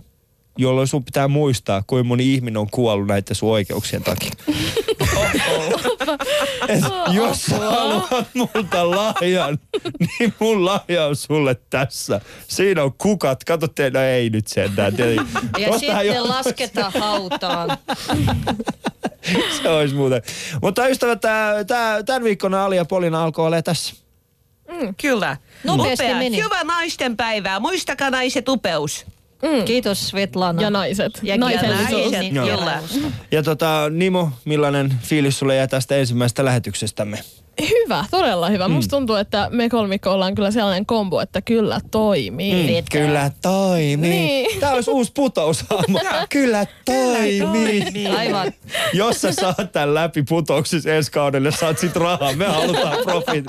jolloin sun pitää muistaa, kuinka moni ihminen on kuollut näiden sun oikeuksien takia. Et jos sä haluat multa lahjan, niin mun lahja on sulle tässä. Siinä on kukat. Kato te, no ei nyt sentään. Ja Tostahan sitten jo- lasketaan hautaan. (laughs) Se olisi muuten. Mutta ystävät, tää, tää, tämän viikon Ali ja Polina alkoi olla tässä. Kyllä. Nopeasti Upea. meni. Hyvää naisten päivää. Muistakaa naiset upeus. Kiitos Svetlana. Ja naiset. Ja Naisellisuus. naiset, Joo. kyllä. Ja tota, Nimo, millainen fiilis sulle jää tästä ensimmäisestä lähetyksestämme? Hyvä, todella hyvä. Mm. Musta tuntuu, että me kolmikko ollaan kyllä sellainen kombo, että kyllä toimii. Vetää. Kyllä toimii. Niin. Tää olisi uusi putousaamo. Kyllä toimii. Aivan. Jos sä saat tämän läpi putouksissa ensi kaudelle, saat sit rahaa. Me halutaan profit.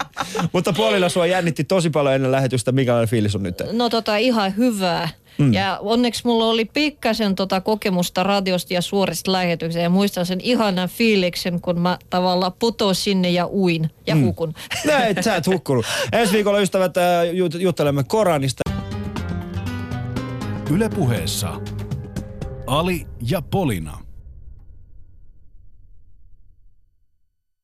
Mutta Polina sua jännitti tosi paljon ennen lähetystä. Mikälainen fiilis on nyt? No tota ihan hyvää. Mm. Ja onneksi mulla oli pikkasen tota kokemusta radiosta ja suorista lähetyksistä. Ja muistan sen ihanan fiiliksen, kun mä tavallaan putosin sinne ja uin ja mm. hukun. (laughs) Näin, sä et hukkunut. Ensi viikolla ystävät äh, jut- juttelemme Koranista. Ylepuheessa Ali ja Polina.